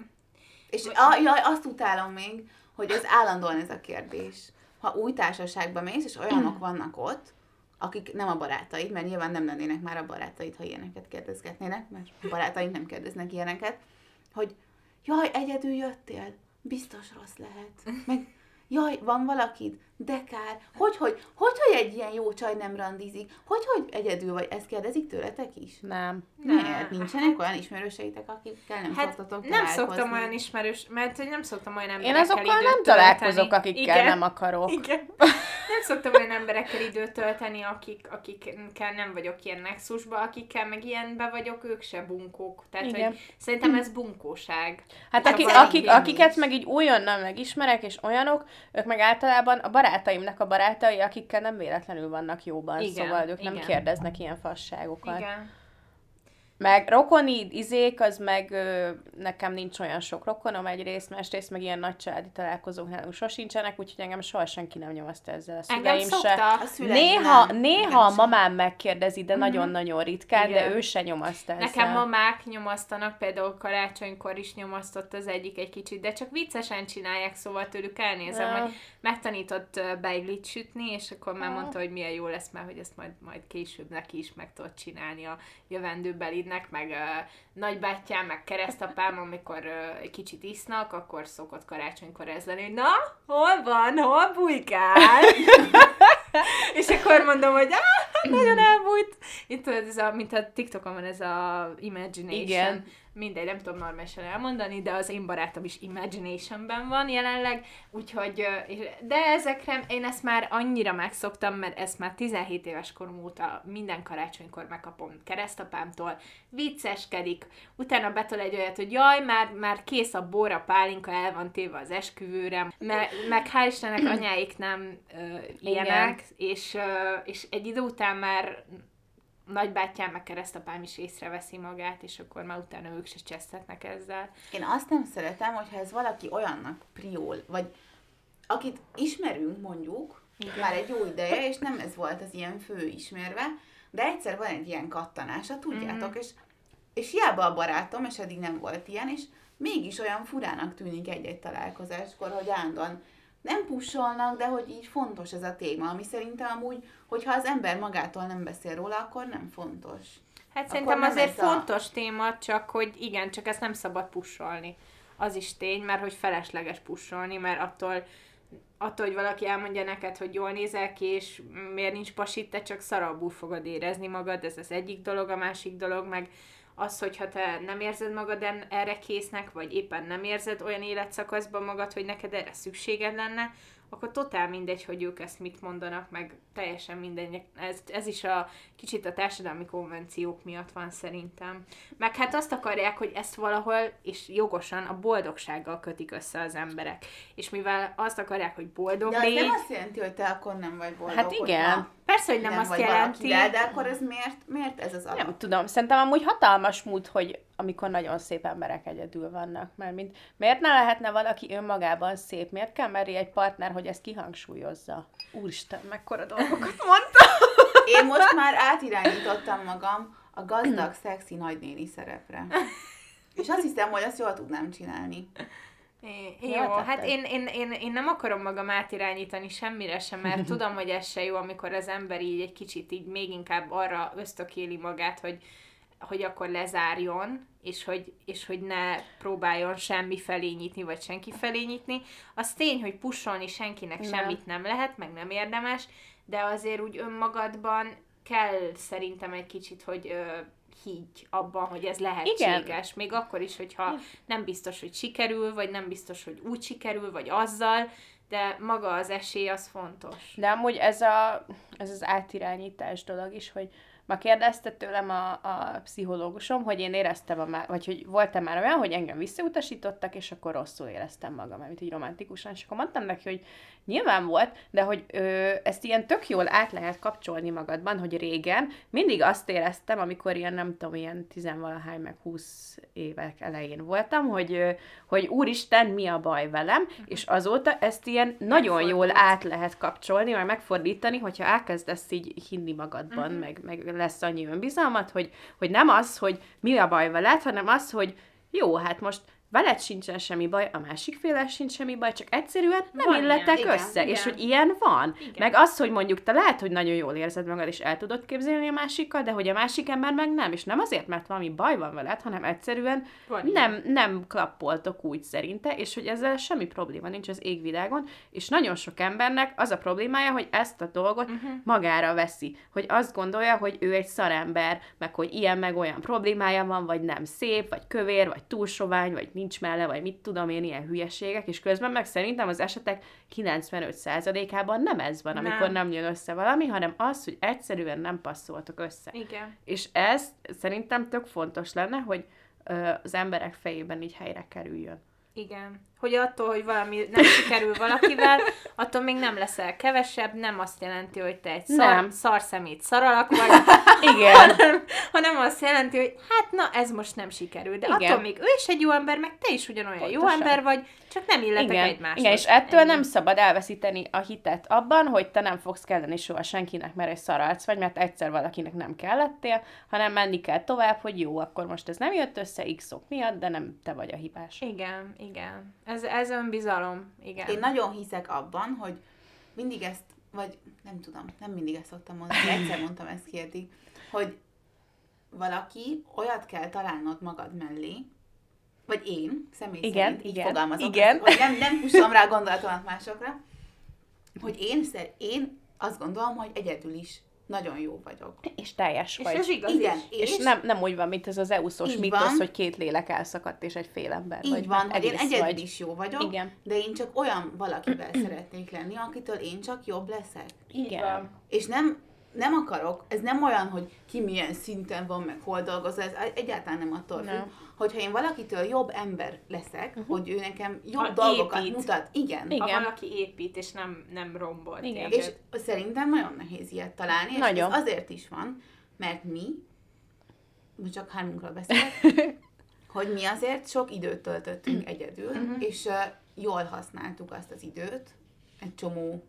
És a, jaj, azt utálom még, hogy ez állandóan ez a kérdés. Ha új társaságba mész, és olyanok (clears throat) vannak ott, akik nem a barátaid, mert nyilván nem lennének már a barátaid, ha ilyeneket kérdezgetnének, mert a barátaid nem kérdeznek ilyeneket, hogy jaj, egyedül jöttél, biztos rossz lehet. Meg jaj, van valakid? De kár. Hogy, hogy, hogy, hogy egy ilyen jó csaj nem randizik? Hogy, hogy egyedül vagy? Ezt kérdezik tőletek is? Nem. Miért? Nincsenek olyan ismerőseitek, akikkel nem Hát szoktatok nem találkozni? szoktam olyan ismerős, mert hogy nem szoktam olyan Én emberekkel azokkal időt nem tölteni. találkozok, akikkel Igen. nem akarok. Igen. Nem szoktam olyan emberekkel időt tölteni, akik, akikkel nem vagyok ilyen nexusba, akikkel meg ilyenbe vagyok, ők se bunkók. Tehát, Igen. hogy szerintem ez bunkóság. Hát akik, akik, akiket meg így újonnan megismerek, és olyanok, ők meg általában a barátaimnak a barátai, akikkel nem véletlenül vannak jóban, Igen, szóval ők nem igen. kérdeznek ilyen fasságokat. Igen. Meg rokoni izék, az meg ö, nekem nincs olyan sok rokonom egyrészt, másrészt meg ilyen nagy családi találkozók nálunk sosincsenek, úgyhogy engem soha senki nem nyomaszt ezzel a szüleim se. A Néha, nem. néha Engem a sem. mamám megkérdezi, de nagyon-nagyon ritkán, de Igen. ő se nyomaszt ezzel. Nekem mamák nyomasztanak, például karácsonykor is nyomasztott az egyik egy kicsit, de csak viccesen csinálják, szóval tőlük elnézem, Ja. hogy megtanított beiglit sütni, és akkor már Ah. mondta, hogy milyen jó lesz már, hogy ezt majd, majd később neki is meg tudod csinálni a jövendőbelidnek, meg ö, nagybátyám, meg keresztapám, amikor ö, egy kicsit isznak, akkor szokott karácsonykor ez lenni, hogy na, hol van, hol bujkál? (laughs) és akkor mondom, hogy ah, nagyon elbújt. Itt tudod, ez a, mint a TikTokon van ez a imagination. Igen. Mindegy, nem tudom normálisan elmondani, de az én barátom is Imaginationben van jelenleg, úgyhogy, de ezekre én ezt már annyira megszoktam, mert ezt már 17 éves korom óta minden karácsonykor megkapom keresztapámtól, vicceskedik, utána betol egy olyat, hogy jaj, már, már kész a bor, a pálinka, el van téve az esküvőre, meg, meg hál' Istennek anyáik nem ö, ilyenek, és, ö, és egy idő után már nagybátyám, meg keresztapám is észreveszi magát, és akkor már utána ők se csesztetnek ezzel. Én azt nem szeretem, hogyha ez valaki olyannak priól, vagy akit ismerünk mondjuk, Igen. már egy jó ideje, és nem ez volt az ilyen fő ismerve, de egyszer van egy ilyen kattanása, tudjátok, Mhm. és, és hiába a barátom, és eddig nem volt ilyen, és mégis olyan furának tűnik egy-egy találkozáskor, hogy állandóan nem pusolnak, de hogy így fontos ez a téma, ami szerintem amúgy, hogyha az ember magától nem beszél róla, akkor nem fontos. Hát szerintem azért a- fontos téma, csak hogy igen, csak ezt nem szabad pusolni. Az is tény, mert hogy felesleges pusolni, mert attól, attól, hogy valaki elmondja neked, hogy jól nézel ki, és miért nincs pasit, te csak szarabbul fogod érezni magad, ez az egyik dolog, a másik dolog, meg az, hogyha te nem érzed magad erre késznek, vagy éppen nem érzed olyan életszakaszban magad, hogy neked erre szükséged lenne, akkor totál mindegy, hogy ők ezt mit mondanak, meg teljesen mindegy. Ez, ez is a kicsit a társadalmi konvenciók miatt van szerintem. Meg hát azt akarják, hogy ezt valahol, és jogosan a boldogsággal kötik össze az emberek. És mivel azt akarják, hogy boldog De az légy, nem azt jelenti, hogy te akkor nem vagy boldog. Hát igen. hogyha persze, hogy nem, nem azt jelenti, valakivel, de akkor ez miért, miért ez az alap? Nem tudom, szerintem amúgy hatalmas múlt, hogy amikor nagyon szép emberek egyedül vannak, mert mint, miért ne lehetne valaki önmagában szép? Miért kell meri egy partner, hogy ezt kihangsúlyozza? Úristen, mekkora dolgokat mondtam! (laughs) Én most már átirányítottam magam a gazdag, szexi nagynéni szerepre. És azt hiszem, hogy azt jól tudnám csinálni. É, Jól Jó, hát tetted. én, én, én, én nem akarom magam átirányítani semmire sem, mert (laughs) tudom, hogy ez se jó, amikor az ember így egy kicsit így még inkább arra ösztökéli magát, hogy, hogy akkor lezárjon, és hogy, és hogy ne próbáljon semmi felé nyitni, vagy senki felé nyitni. Az tény, hogy pusolni senkinek Nem. semmit nem lehet, meg nem érdemes, de azért úgy önmagadban kell szerintem egy kicsit, hogy ö, higgy abban, hogy ez lehetséges. Még akkor is, hogyha nem biztos, hogy sikerül, vagy nem biztos, hogy úgy sikerül, vagy azzal, de maga az esély az fontos. De amúgy ez, a, ez az átirányítás dolog is, hogy ma kérdezte tőlem a, a pszichológusom, hogy én éreztem, a vagy hogy voltam már olyan, hogy engem visszautasítottak, és akkor rosszul éreztem magam, mint így romantikusan, és akkor mondtam neki, hogy nyilván volt, de hogy ö, ezt ilyen tök jól át lehet kapcsolni magadban, hogy régen mindig azt éreztem, amikor ilyen, nem tudom, ilyen tizenvalahány, meg 20 évek elején voltam, hogy, ö, hogy úristen, mi a baj velem, és azóta ezt ilyen nagyon jól át lehet kapcsolni, vagy megfordítani, hogyha elkezdesz így hinni magadban, Mhm. uh-huh. meg, meg lesz annyi önbizalmat, hogy, hogy nem az, hogy mi a baj veled, hanem az, hogy jó, hát most veled sincsen semmi baj, a másik féle sincs semmi baj, csak egyszerűen nem Van illetek ilyen, össze. igen, és igen. hogy ilyen van. Igen. Meg az, hogy mondjuk te lehet, hogy nagyon jól érzed magad, és el tudod képzelni a másikkal, de hogy a másik ember meg nem. És nem azért, mert valami baj van veled, hanem egyszerűen Van nem, nem klappoltok úgy szerinte, és hogy ezzel semmi probléma nincs az égvilágon, és nagyon sok embernek az a problémája, hogy ezt a dolgot uh-huh. magára veszi, hogy azt gondolja, hogy ő egy szarember, meg hogy ilyen meg olyan problémája van, vagy nem szép, vagy kövér, vagy túl sovány, vagy nincs melle, vagy mit tudom én, ilyen hülyeségek, és közben meg szerintem az esetek 95%-ában nem ez van, amikor Nem. nem jön össze valami, hanem az, hogy egyszerűen nem passzoltok össze. Igen. És ez szerintem tök fontos lenne, hogy ö, az emberek fejében így helyre kerüljön. Igen. Hogy attól, hogy valami nem sikerül valakivel, (laughs) attól még nem leszel kevesebb, nem azt jelenti, hogy te egy szar, Nem. szarszemét szaralak vagy, (laughs) Igen. hanem, hanem azt jelenti, hogy hát na, ez most nem sikerül. De Igen. attól még ő is egy jó ember, meg te is ugyanolyan jó Pontosan. ember vagy, csak nem illetek Igen. egymáshoz. Igen, és ettől Ennyi. nem szabad elveszíteni a hitet abban, hogy te nem fogsz kelleni soha senkinek, mert egy szaralc vagy, mert egyszer valakinek nem kellettél, hanem menni kell tovább, hogy jó, akkor most ez nem jött össze x-ok miatt, de nem te vagy a hibás. Igen, igen. Ez, ez önbizalom. Igen. Én nagyon hiszek abban, hogy mindig ezt, vagy nem tudom, nem mindig ezt szoktam mondani, egyszer mondtam ezt ki eddig, hogy valaki olyat kell találnod magad mellé, vagy én, személy Igen, szerint így igen, fogalmazok, igen. hogy nem, nem húzom rá gondolatomat másokra, hogy én, én azt gondolom, hogy egyedül is nagyon jó vagyok. És teljes és vagy. ez igaz Igen, is. és, nem, nem úgy van, mint ez az EU-szos van. hogy két lélek elszakadt és egy fél ember Így vagy. van, hogy én egyedül vagy. is jó vagyok, Igen. de én csak olyan valakivel szeretnék lenni, akitől én csak jobb leszek. Igen. van. És nem, nem akarok, ez nem olyan, hogy ki milyen szinten van, meg hol dolgozol, ez egyáltalán nem attól függ. Hogyha én valakitől jobb ember leszek, uh-huh. hogy ő nekem jobb Ha dolgokat épít. mutat. Igen. Igen. Ha valaki épít, és nem, nem rombol. Igen. És szerintem nagyon nehéz ilyet találni, és Nagyon. ez azért is van, mert mi, most csak hármunkról beszélek, (laughs) hogy mi azért sok időt töltöttünk egyedül, Mhm. és uh, jól használtuk azt az időt, egy csomó,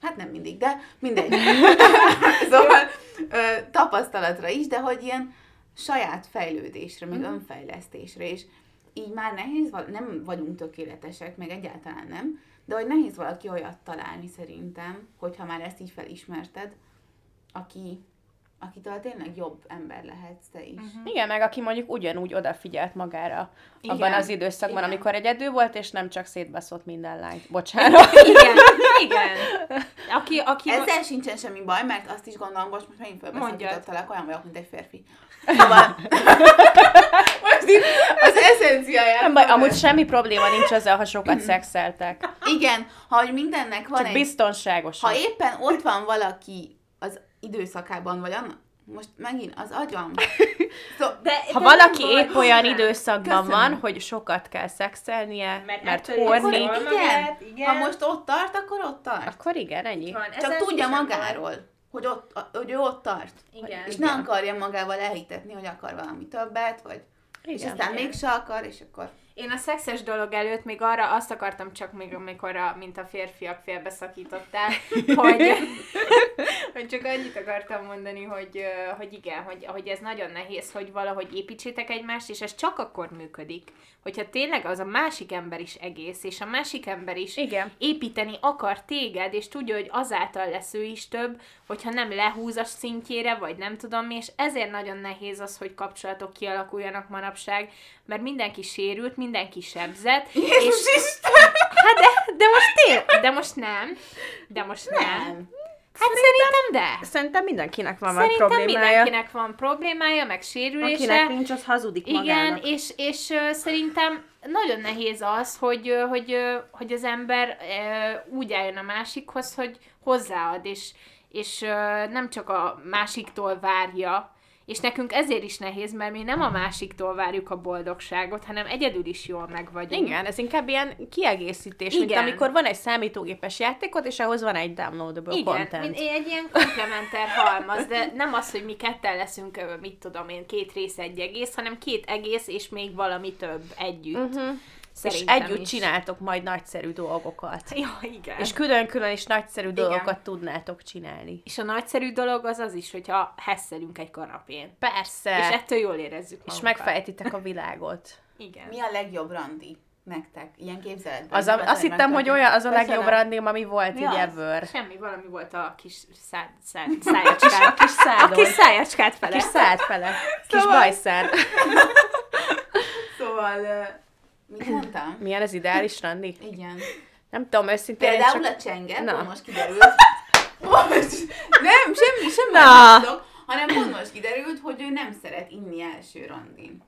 hát nem mindig, de mindegy. (laughs) (laughs) szóval ö, tapasztalatra is, de hogy ilyen saját fejlődésre, meg Mhm. önfejlesztésre, és így már nehéz, val- nem vagyunk tökéletesek, meg egyáltalán nem, de hogy nehéz valaki olyat találni szerintem, hogyha már ezt így felismerted, aki, akitől tényleg jobb ember lehetsz te is. Uh-huh. Igen, meg aki mondjuk ugyanúgy odafigyelt magára Igen, abban az időszakban, igen. amikor egyedül volt, és nem csak szétbaszott minden lányt. Bocsánat. (laughs) Igen, igen. Aki, aki Ezzel sincsen semmi baj, mert azt is gondolom, most, most megint fölbeszakítottalak, olyan vagyok, mint egy férfi. Szóval, (laughs) most itt az eszenciáját. Nem baj, amúgy semmi probléma nincs azzal, ha sokat szexeltek. Igen, ha hogy mindennek van Csak egy... biztonságosan. Ha éppen ott van valaki az időszakában, vagy annak, most megint az agyam. (laughs) Szó, de, Ha de valaki épp olyan nem. időszakban Köszönöm. van, hogy sokat kell szexelnie, mert, mert horni, igen, igen. ha most ott tart, akkor ott tart. akkor igen, ennyi. Van, Csak ezzel tudja magáról, hogy, ott, hogy ő ott tart. Igen. És ne akarja magával elhitetni, hogy akar valami többet, vagy és Igen. aztán Igen. mégse akar, és akkor... Én a szexes dolog előtt még arra azt akartam csak még, amikor a, mint a férfiak félbeszakítottál, (laughs) hogy, (laughs) hogy csak annyit akartam mondani, hogy, hogy igen, hogy, hogy ez nagyon nehéz, hogy valahogy építsétek egymást, és ez csak akkor működik, hogyha tényleg az a másik ember is egész, és a másik ember is Igen. építeni akar téged, és tudja, hogy azáltal lesz ő is több, hogyha nem lehúz a szintjére, vagy nem tudom és ezért nagyon nehéz az, hogy kapcsolatok kialakuljanak manapság, mert mindenki sérült, mindenki sebzett, Jézus és Isten! hát de, de most tél, de most nem, de most nem. Nem. Hát szerintem de. Szerintem mindenkinek van Szerintem problémája. mindenkinek van problémája, meg sérülése. Akinek nincs, az hazudik Igen, magának. és, és ö, szerintem nagyon nehéz az, hogy, ö, hogy, ö, hogy az ember ö, úgy álljon a másikhoz, hogy hozzáad, és, és ö, nem csak a másiktól várja, és nekünk ezért is nehéz, mert mi nem a másiktól várjuk a boldogságot, hanem egyedül is jól meg vagyunk. Igen, ez inkább ilyen kiegészítés, mint Igen. amikor van egy számítógépes játékod, és ahhoz van egy downloadable Igen, content. mint egy ilyen komplementer halmaz, de nem az, hogy mi ketten leszünk, mit tudom én, két rész egy egész, hanem két egész, és még valami több együtt. Uh-huh. És Szerintem együtt is. csináltok majd nagyszerű dolgokat. (laughs) Ja, igen. És külön-külön is nagyszerű Igen. dolgokat tudnátok csinálni. És a nagyszerű dolog az az is, hogyha hesszelünk egy kanapén. Persze. És ettől jól érezzük magunkat. és megfejtitek a világot. (laughs) Igen. Mi a legjobb randi nektek? Ilyen képzeletben. Az a, azt hittem, hogy olyan az a legjobb randim, ami volt Mi így az? ever. Semmi, valami volt a kis szá, szá, szájacskát. (laughs) A kis A szádon. kis szájacskát A fele. kis szád fele. Kis Szóval- bajszár. Szóval, mit mondtam? (clears throat) Milyen az ideális randi? Igen. Nem tudom, őszintén én Például csak... a csenget, Na. most kiderült. (laughs) Most, nem, semmi, semmi Na. nem tudok, hanem pont most kiderült, hogy ő nem szeret inni első randin.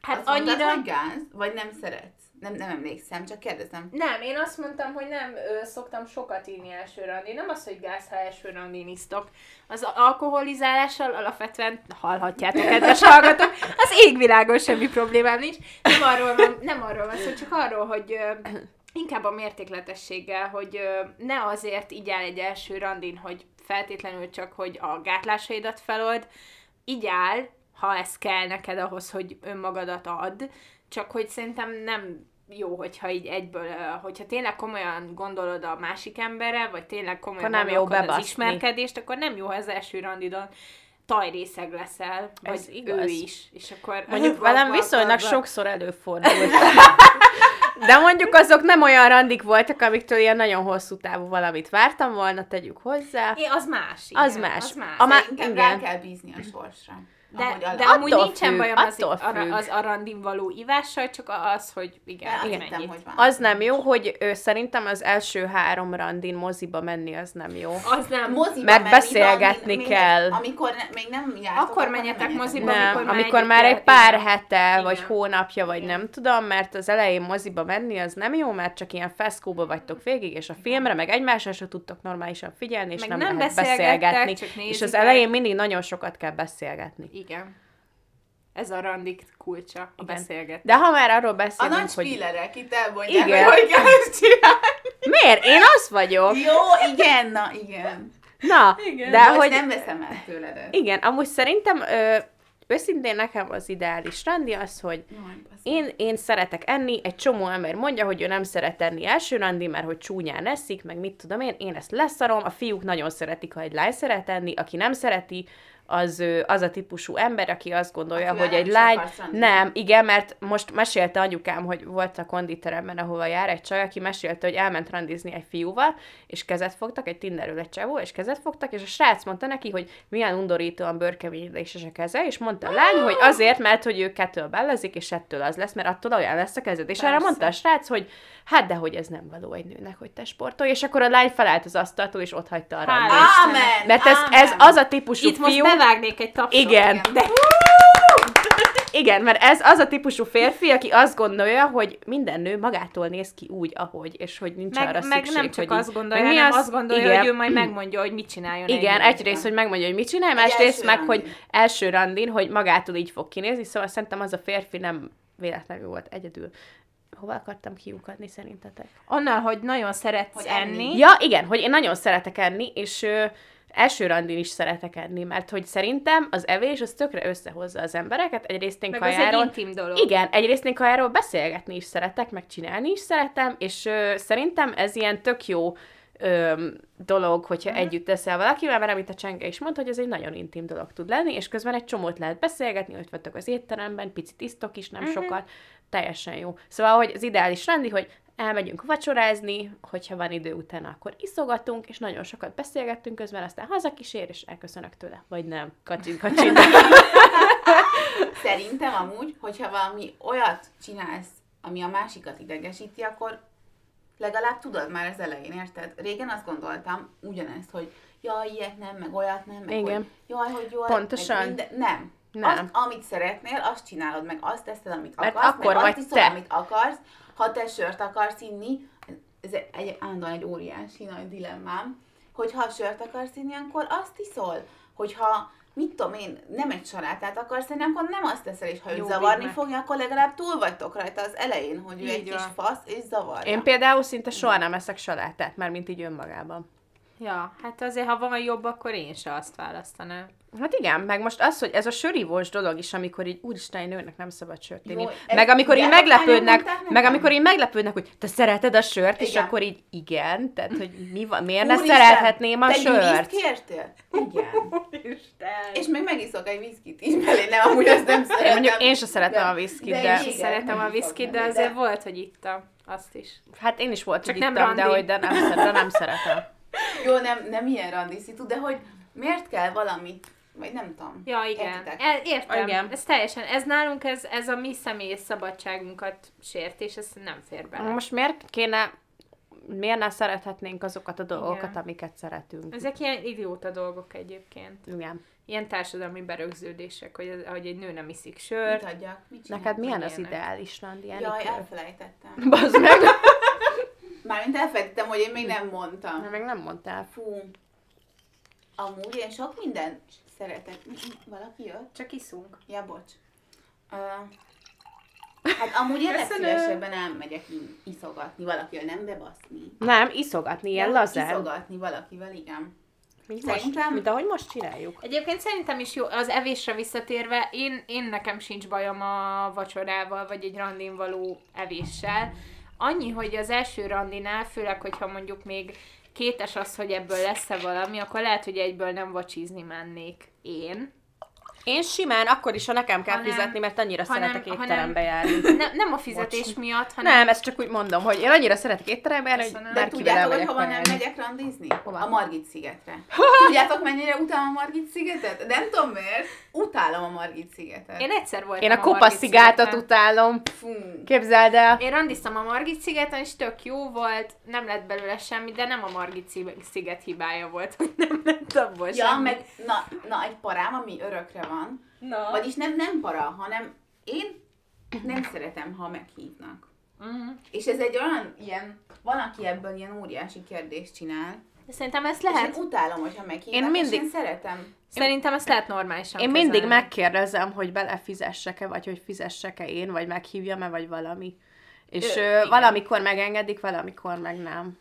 Hát Azt mondtad, annyira... hogy gáz, vagy nem szeretsz? Nem, nem emlékszem, csak kérdezem. Nem, én azt mondtam, hogy nem ö, szoktam sokat inni első randi. Nem az, hogy gáz, ha első randin isztok. Az alkoholizálással alapvetően hallhatjátok, kedves (laughs) hallgatók, az égvilágon semmi problémám nincs. Nem arról van, nem arról van szó, csak arról, hogy ö, inkább a mértékletességgel, hogy ö, ne azért így el egy első randin, hogy feltétlenül csak, hogy a gátlásaidat felold, így áll, ha ez kell neked ahhoz, hogy önmagadat add, csak hogy szerintem nem jó, hogyha így egyből, hogyha tényleg komolyan gondolod a másik emberre, vagy tényleg komolyan Akkor nem jó az ismerkedést, akkor nem jó, ha az első randidon tajrészeg leszel, vagy Ez ő igaz. is. És akkor Mondjuk velem viszonylag sokszor előfordult. De mondjuk azok nem olyan randik voltak, amiktől ilyen nagyon hosszú távú valamit vártam volna, tegyük hozzá. É, az más. Igen, Az más. Az más. A má- Inkább igen. rá kell bízni a sorsra. De, de amúgy Attól nincsen függ, bajom az, függ. az a randin való ivással, csak az, hogy igen, De igen mennyit. hogy van. Az nem jó, hogy ő, szerintem az első három randin moziba menni, az nem jó. Az nem. Moziba Mert menni, beszélgetni még- kell. Amikor ne, még nem jártok, Akkor menjetek moziba, Nem, amikor amikor, már már együtt egy pár igen. hete, Igen. vagy hónapja, vagy nem tudom, mert az elején moziba menni, az nem jó, mert csak ilyen feszkóba vagytok végig, és a filmre, meg egymásra se tudtok normálisan figyelni, és Meg nem, nem lehet beszélgetni. csak és az elején mindig nagyon sokat kell beszélgetni. Igen. Ez a randik kulcsa, a Igen. beszélgetés. De ha már arról A beszélünk, nagy hogy spillerek itt elmondják, Igen. hogy hogy kell ezt csinálni. miért? Én az vagyok. Jó, igen, na igen. Na, Igen. de hogy... nem veszem el tőled ezt. Igen, amúgy szerintem ö, őszintén nekem az ideális randi az, hogy én, én szeretek enni, egy csomó ember mondja, hogy ő nem szeret enni első randi, mert hogy csúnyán eszik, meg mit tudom én, én ezt leszarom, a fiúk nagyon szeretik, ha egy lány szeret enni, aki nem szereti, az, az a típusú ember, aki azt gondolja, Akivel hogy egy lány... Nem, igen, mert most mesélte anyukám, hogy volt a konditeremben, ahova jár egy csaj, aki mesélte, hogy elment randizni egy fiúval, és kezet fogtak, egy Tinderről egy csávó, és kezet fogtak, és a srác mondta neki, hogy milyen undorítóan bőrkemény és a keze, és mondta a lány, hogy azért, mert hogy ők kettől bellezik, és ettől az lesz, mert attól olyan lesz a kezed. És erre Persze. mondta a srác, hogy hát de hogy ez nem való egy nőnek, hogy te sportolj, és akkor a lány felállt az asztaltól, és ott hagyta a randit. Mert ez, ez az a típusú Itt fiú, bevágnék egy tapsot. Igen. De igen, mert ez az a típusú férfi, aki azt gondolja, hogy minden nő magától néz ki úgy, ahogy, és hogy nincs arra meg, meg szükség, nem csak hogy azt gondolja, meg mi hanem az- azt gondolja, igen. hogy ő majd megmondja, hogy mit csináljon. Igen, egy egyrészt, hogy megmondja, hogy mit csinál, Egy másrészt meg, randin. hogy első randin, hogy magától így fog kinézni, szóval szerintem az a férfi nem véletlenül volt egyedül. Hova akartam kiukadni szerintetek? Onnan, hogy nagyon szeretsz Hogy enni. enni. Ja, igen, hogy én nagyon szeretek enni, és ö, első randin is szeretek enni, mert hogy szerintem az evés az tökre összehozza az embereket. Egyrészt én Meg az egy kajáról... intim dolog. Igen, egyrészt én kajáról beszélgetni is szeretek, meg csinálni is szeretem, és ö, szerintem ez ilyen tök jó ö, dolog, hogyha uh-huh. együtt teszel valakivel, mert amit a Csenge is mondta, hogy ez egy nagyon intim dolog tud lenni, és közben egy csomót lehet beszélgetni, hogy vagytok az étteremben, picit isztok is, nem uh-huh. sokat, teljesen jó. Szóval, hogy az ideális rendi, hogy elmegyünk vacsorázni, hogyha van idő utána, akkor iszogatunk, és nagyon sokat beszélgettünk közben, aztán hazakísér, és elköszönök tőle. Vagy nem. Kacsin, kacsin. (laughs) Szerintem amúgy, hogyha valami olyat csinálsz, ami a másikat idegesíti, akkor legalább tudod már az elején, érted? Régen azt gondoltam ugyanezt, hogy jaj, ilyet nem, meg olyat nem, meg Igen. hogy jaj, hogy jaj, Pontosan. Meg minden... Nem. Nem. Azt, amit szeretnél, azt csinálod, meg azt teszed, amit Mert akarsz, akkor meg vagy azt iszol, te. amit akarsz. Ha te sört akarsz inni, ez egy, egy állandóan egy óriási nagy dilemmám, hogy ha sört akarsz inni, akkor azt iszol. Hogyha mit tudom én, nem egy salátát akarsz enni, akkor nem azt teszel, és ha őt Jó zavarni fogja, akkor legalább túl vagytok rajta az elején, hogy ő Így egy kis fasz, és zavarja. Én például szinte soha nem eszek salátát, már mint így önmagában. Ja, hát azért, ha van jobb, akkor én se azt választanám. Hát igen, meg most az, hogy ez a sörívós dolog is, amikor így úristen, egy nőnek nem szabad sört inni. Meg amikor így meglepődnek, mondták meg amikor így meglepődnek, hogy te szereted a sört, és Igen. akkor így igen, tehát hogy mi van, miért ne Úristen, szerethetném a te sört? Te kértél? Igen. (laughs) Isten. És még megiszok egy viszkit is belé, nem, amúgy azt nem szeretem. Én mondjuk én sem szeretem De- a viszkit, de de, én Én is Igen, szeretem a viszkit, de azért menni, volt, hogy ittam azt is. hát én is volt, Csak hogy nem ittam, de hogy de nem, de nem szeretem. Jó, nem, nem ilyen randiszitu, de hogy miért kell valamit, vagy nem tudom. Ja, igen. Értitek? El, értem. Igen. Ez teljesen, ez nálunk, ez, ez a mi személyes szabadságunkat sért, és ez nem fér bele. Most miért kéne, miért ne szerethetnénk azokat a dolgokat, Igen. amiket szeretünk? Ezek ilyen idióta dolgok egyébként. Igen. Ilyen társadalmi berögződések, hogy, hogy egy nő nem iszik Mit sört. adjak? Mit? Neked milyen az ilyenek. ideális randi, Jaj, elfelejtettem. Bazd meg! (laughs) Mármint elfelejtettem, hogy én még nem mondtam. Még nem mondtál. Fú. Amúgy én sok minden szeretek. Valaki jött? Csak iszunk. Ja, bocs. Uh, hát amúgy én legszívesebben elmegyek iszogatni valakivel, nem bebaszni. Nem, iszogatni, ilyen Ja, lazán. Iszogatni valakivel, igen. Mint, most, Szerintem- mint ahogy most csináljuk. Egyébként szerintem is jó, az evésre visszatérve, én, én nekem sincs bajom a vacsorával, vagy egy randin való evéssel. Annyi, hogy az első randinál, főleg, hogyha mondjuk még kétes az, hogy ebből lesz-e valami, akkor lehet, hogy egyből nem vacsizni mennék én. Én simán, akkor is, ha nekem kell Hanem- fizetni, mert annyira hanem- szeretek hanem- étterembe járni. (laughs) Ne, nem a fizetés miatt, hanem... Nem, ezt csak úgy mondom, hogy én annyira szeretek étterembe járni, hogy Köszönöm. De bárkivel tudjátok, hogy hova nem megyek randizni? Hova? A Margit szigetre. (laughs) Tudjátok, mennyire utálom a Margit szigetet? Nem tudom miért. Utálom a Margit szigetet. Én egyszer voltam Én a Margit kopaszigátat utálom. Fú. Képzeld el. Én randiztam a Margit szigeten, és tök jó volt, nem lett belőle semmi, de nem a Margit szi- sziget hibája volt, hogy nem lett abból Ja, semmi. meg na, na, egy parám, ami örökre van. Na. Vagyis nem, nem para, hanem én nem szeretem, ha meghívnak. Uh-huh. És ez egy olyan ilyen, van, aki ebből ilyen óriási kérdést csinál. De szerintem ezt Lehet. És én utálom, hogyha meghívnak, Én mindig- és én szeretem. szerintem ezt lehet normálisan Én mindig kezelni. megkérdezem, hogy belefizessek-e, vagy hogy fizessek-e én, vagy meghívjam-e, vagy valami. És Ö, ö, igen. valamikor megengedik, valamikor meg nem.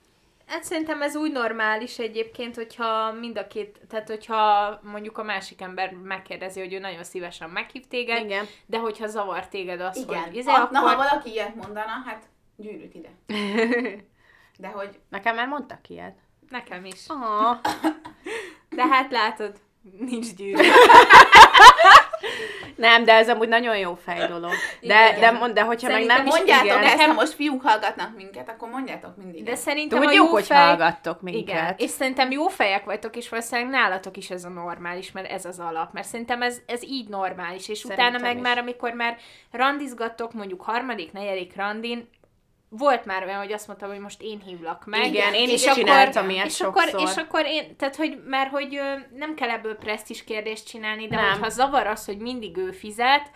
Hát szerintem ez úgy normális egyébként, hogyha mind a két, tehát hogyha mondjuk a másik ember megkérdezi, hogy ő nagyon szívesen meghív téged, Igen. de hogyha zavar téged az, Igen. hogy izé, a, akkor... Na, ha valaki ilyet mondana, hát gyűrűt ide. (laughs) De hogy Nekem már mondtak ilyet. Nekem is. Ah. De hát látod, nincs gyűrű. Nem, de ez amúgy nagyon jó fej dolog. De, Igen. de, mond, de hogyha meg Szerintem nem is mondjátok igen. ezt, ha most fiúk hallgatnak minket, akkor mondjátok mindig. De szerintem Tudjuk, a jó hogy fej... hallgattok minket. Igen, és szerintem jó fejek vagytok, és valószínűleg nálatok is ez a normális, mert ez az alap. Mert szerintem ez, ez így normális, és Szerintem utána meg is. már, amikor már randizgattok, mondjuk harmadik, negyedik randin, volt már olyan, hogy azt mondtam, hogy most én hívlak meg. Igen, én és is akkor, csináltam ilyet és akkor, sokszor. és akkor én, tehát hogy, mert hogy nem kell ebből presztis kérdést csinálni, de Nem. hogyha zavar az, hogy mindig ő fizet,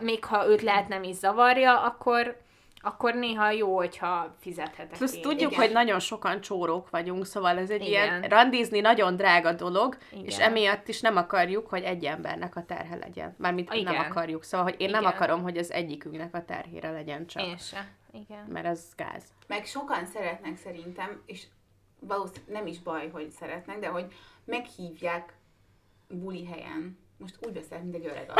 még ha őt lehet nem is zavarja, akkor, akkor néha jó, hogyha fizethetek Plusz én. tudjuk, Igen. hogy nagyon sokan csórók vagyunk, szóval ez egy Igen. ilyen randizni nagyon drága dolog, Igen. és emiatt is nem akarjuk, hogy egy embernek a terhe legyen. Mármint nem Igen. akarjuk, szóval, hogy én nem Igen. akarom, hogy az egyikünknek a terhére legyen csak. Én se. Igen. Mert ez gáz. Meg sokan szeretnek szerintem, és valószínűleg nem is baj, hogy szeretnek, de hogy meghívják buli helyen. Most úgy beszél, mint egy öreg (laughs)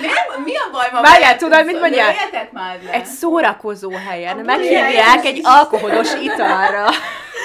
Nem, mi a baj ma? Várjál, tudod, mit le. Egy szórakozó helyen A meghívják egy alkoholos italra.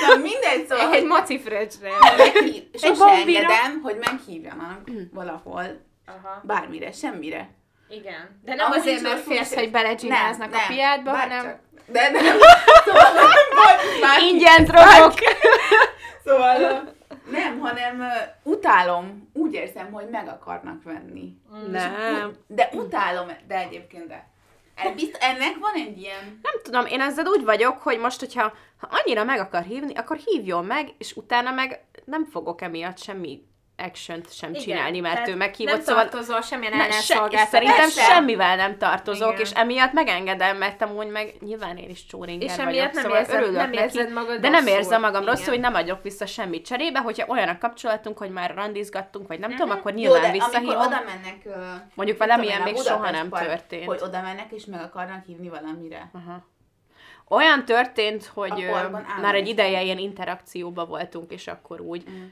Na, mindegy, szóval, Egy maci fröccsre. meghív, sose engedem, hogy meghívjanak valahol Aha. bármire, semmire. Igen. De nem azért, mert félsz, hogy belecsináznak Nem, a nem, piádba, hanem... De nem. (laughs) Szóval nem vagy már Ingyen drogok. (laughs) Szóval nem, hanem ö, utálom, úgy érzem, hogy meg akarnak venni. Nem. Úgy- De utálom, de egyébként de. Ez bizt, ennek van egy ilyen... Nem tudom, én ezzel úgy vagyok, hogy most, hogyha ha annyira meg akar hívni, akkor hívjon meg, és utána meg nem fogok emiatt semmi action sem Igen, csinálni, mert tehát ő meghívott, Nem szóval tartozol semmilyen Ne, se, ellenszolgáltatásra. szerintem Persze. semmivel nem tartozok, Igen. és emiatt megengedem, mert amúgy meg nyilván én is csóringer És vagyok, nem szóval érzed- örülök nem neki, magad de nem érzem magam Igen. rosszul, hogy nem adok vissza semmit cserébe, hogyha olyan a kapcsolatunk, hogy már randizgattunk, vagy nem tudom, akkor Jó, nyilván de amikor visszahívom. oda mennek... Mondjuk velem ilyen még soha nem történt. Hogy oda mennek és meg akarnak hívni valamire. Aha. Olyan történt, hogy már egy ideje ilyen interakcióba voltunk, és akkor úgy Mm.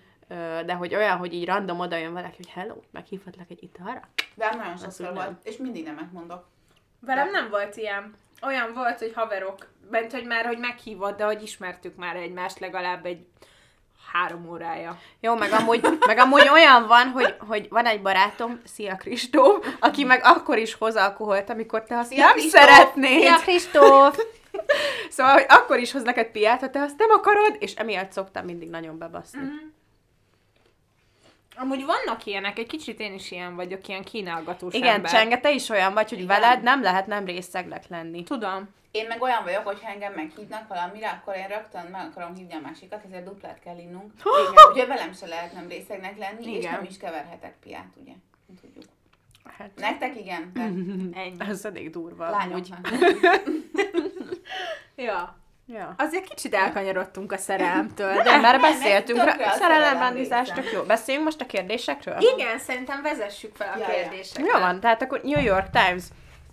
De hogy olyan, hogy így random oda jön valaki, hogy hello, meghívhatlak egy italra? De nagyon sokszor volt, nem. és mindig nemet mondok. Velem nem volt ilyen. Olyan volt, hogy haverok, bent, hogy már, hogy meghívott, de hogy ismertük már egymást legalább egy három órája. Jó, meg amúgy, meg amúgy olyan van, hogy, hogy van egy barátom, szia Kristóf, aki meg akkor is hoz alkoholt, amikor te azt Szia, nem Kristóf! szeretnéd. Szia, Kristóf! Szóval, hogy akkor is hoz neked piát, ha te azt nem akarod, és emiatt szoktam mindig nagyon bebaszni. Mm. Amúgy vannak ilyenek, egy kicsit én is ilyen vagyok, ilyen kínálgatós Igen, ember. Csenge, te is olyan vagy, hogy Igen. veled nem lehet nem részeglek lenni. Tudom. Én meg olyan vagyok, hogy ha engem meghívnak valamire, akkor én rögtön meg akarom hívni a másikat, ezért duplát kell innunk. (gasps) Igen. Ugye velem se lehet nem részegnek lenni, és Igen. nem is keverhetek piát, ugye? Tudjuk. Hát, Nektek igen, de Ennyi. ez elég durva. lányoknak. (laughs) Ja. Ja. Azért kicsit elkanyarodtunk a szerelemtől, de... De már nem, beszéltünk, tökre a rá- szerelem szerelemrendezás része. tök jó. Beszéljünk most a kérdésekről? Igen, szerintem vezessük fel a Ja, kérdéseket. Jó van, tehát akkor New York Times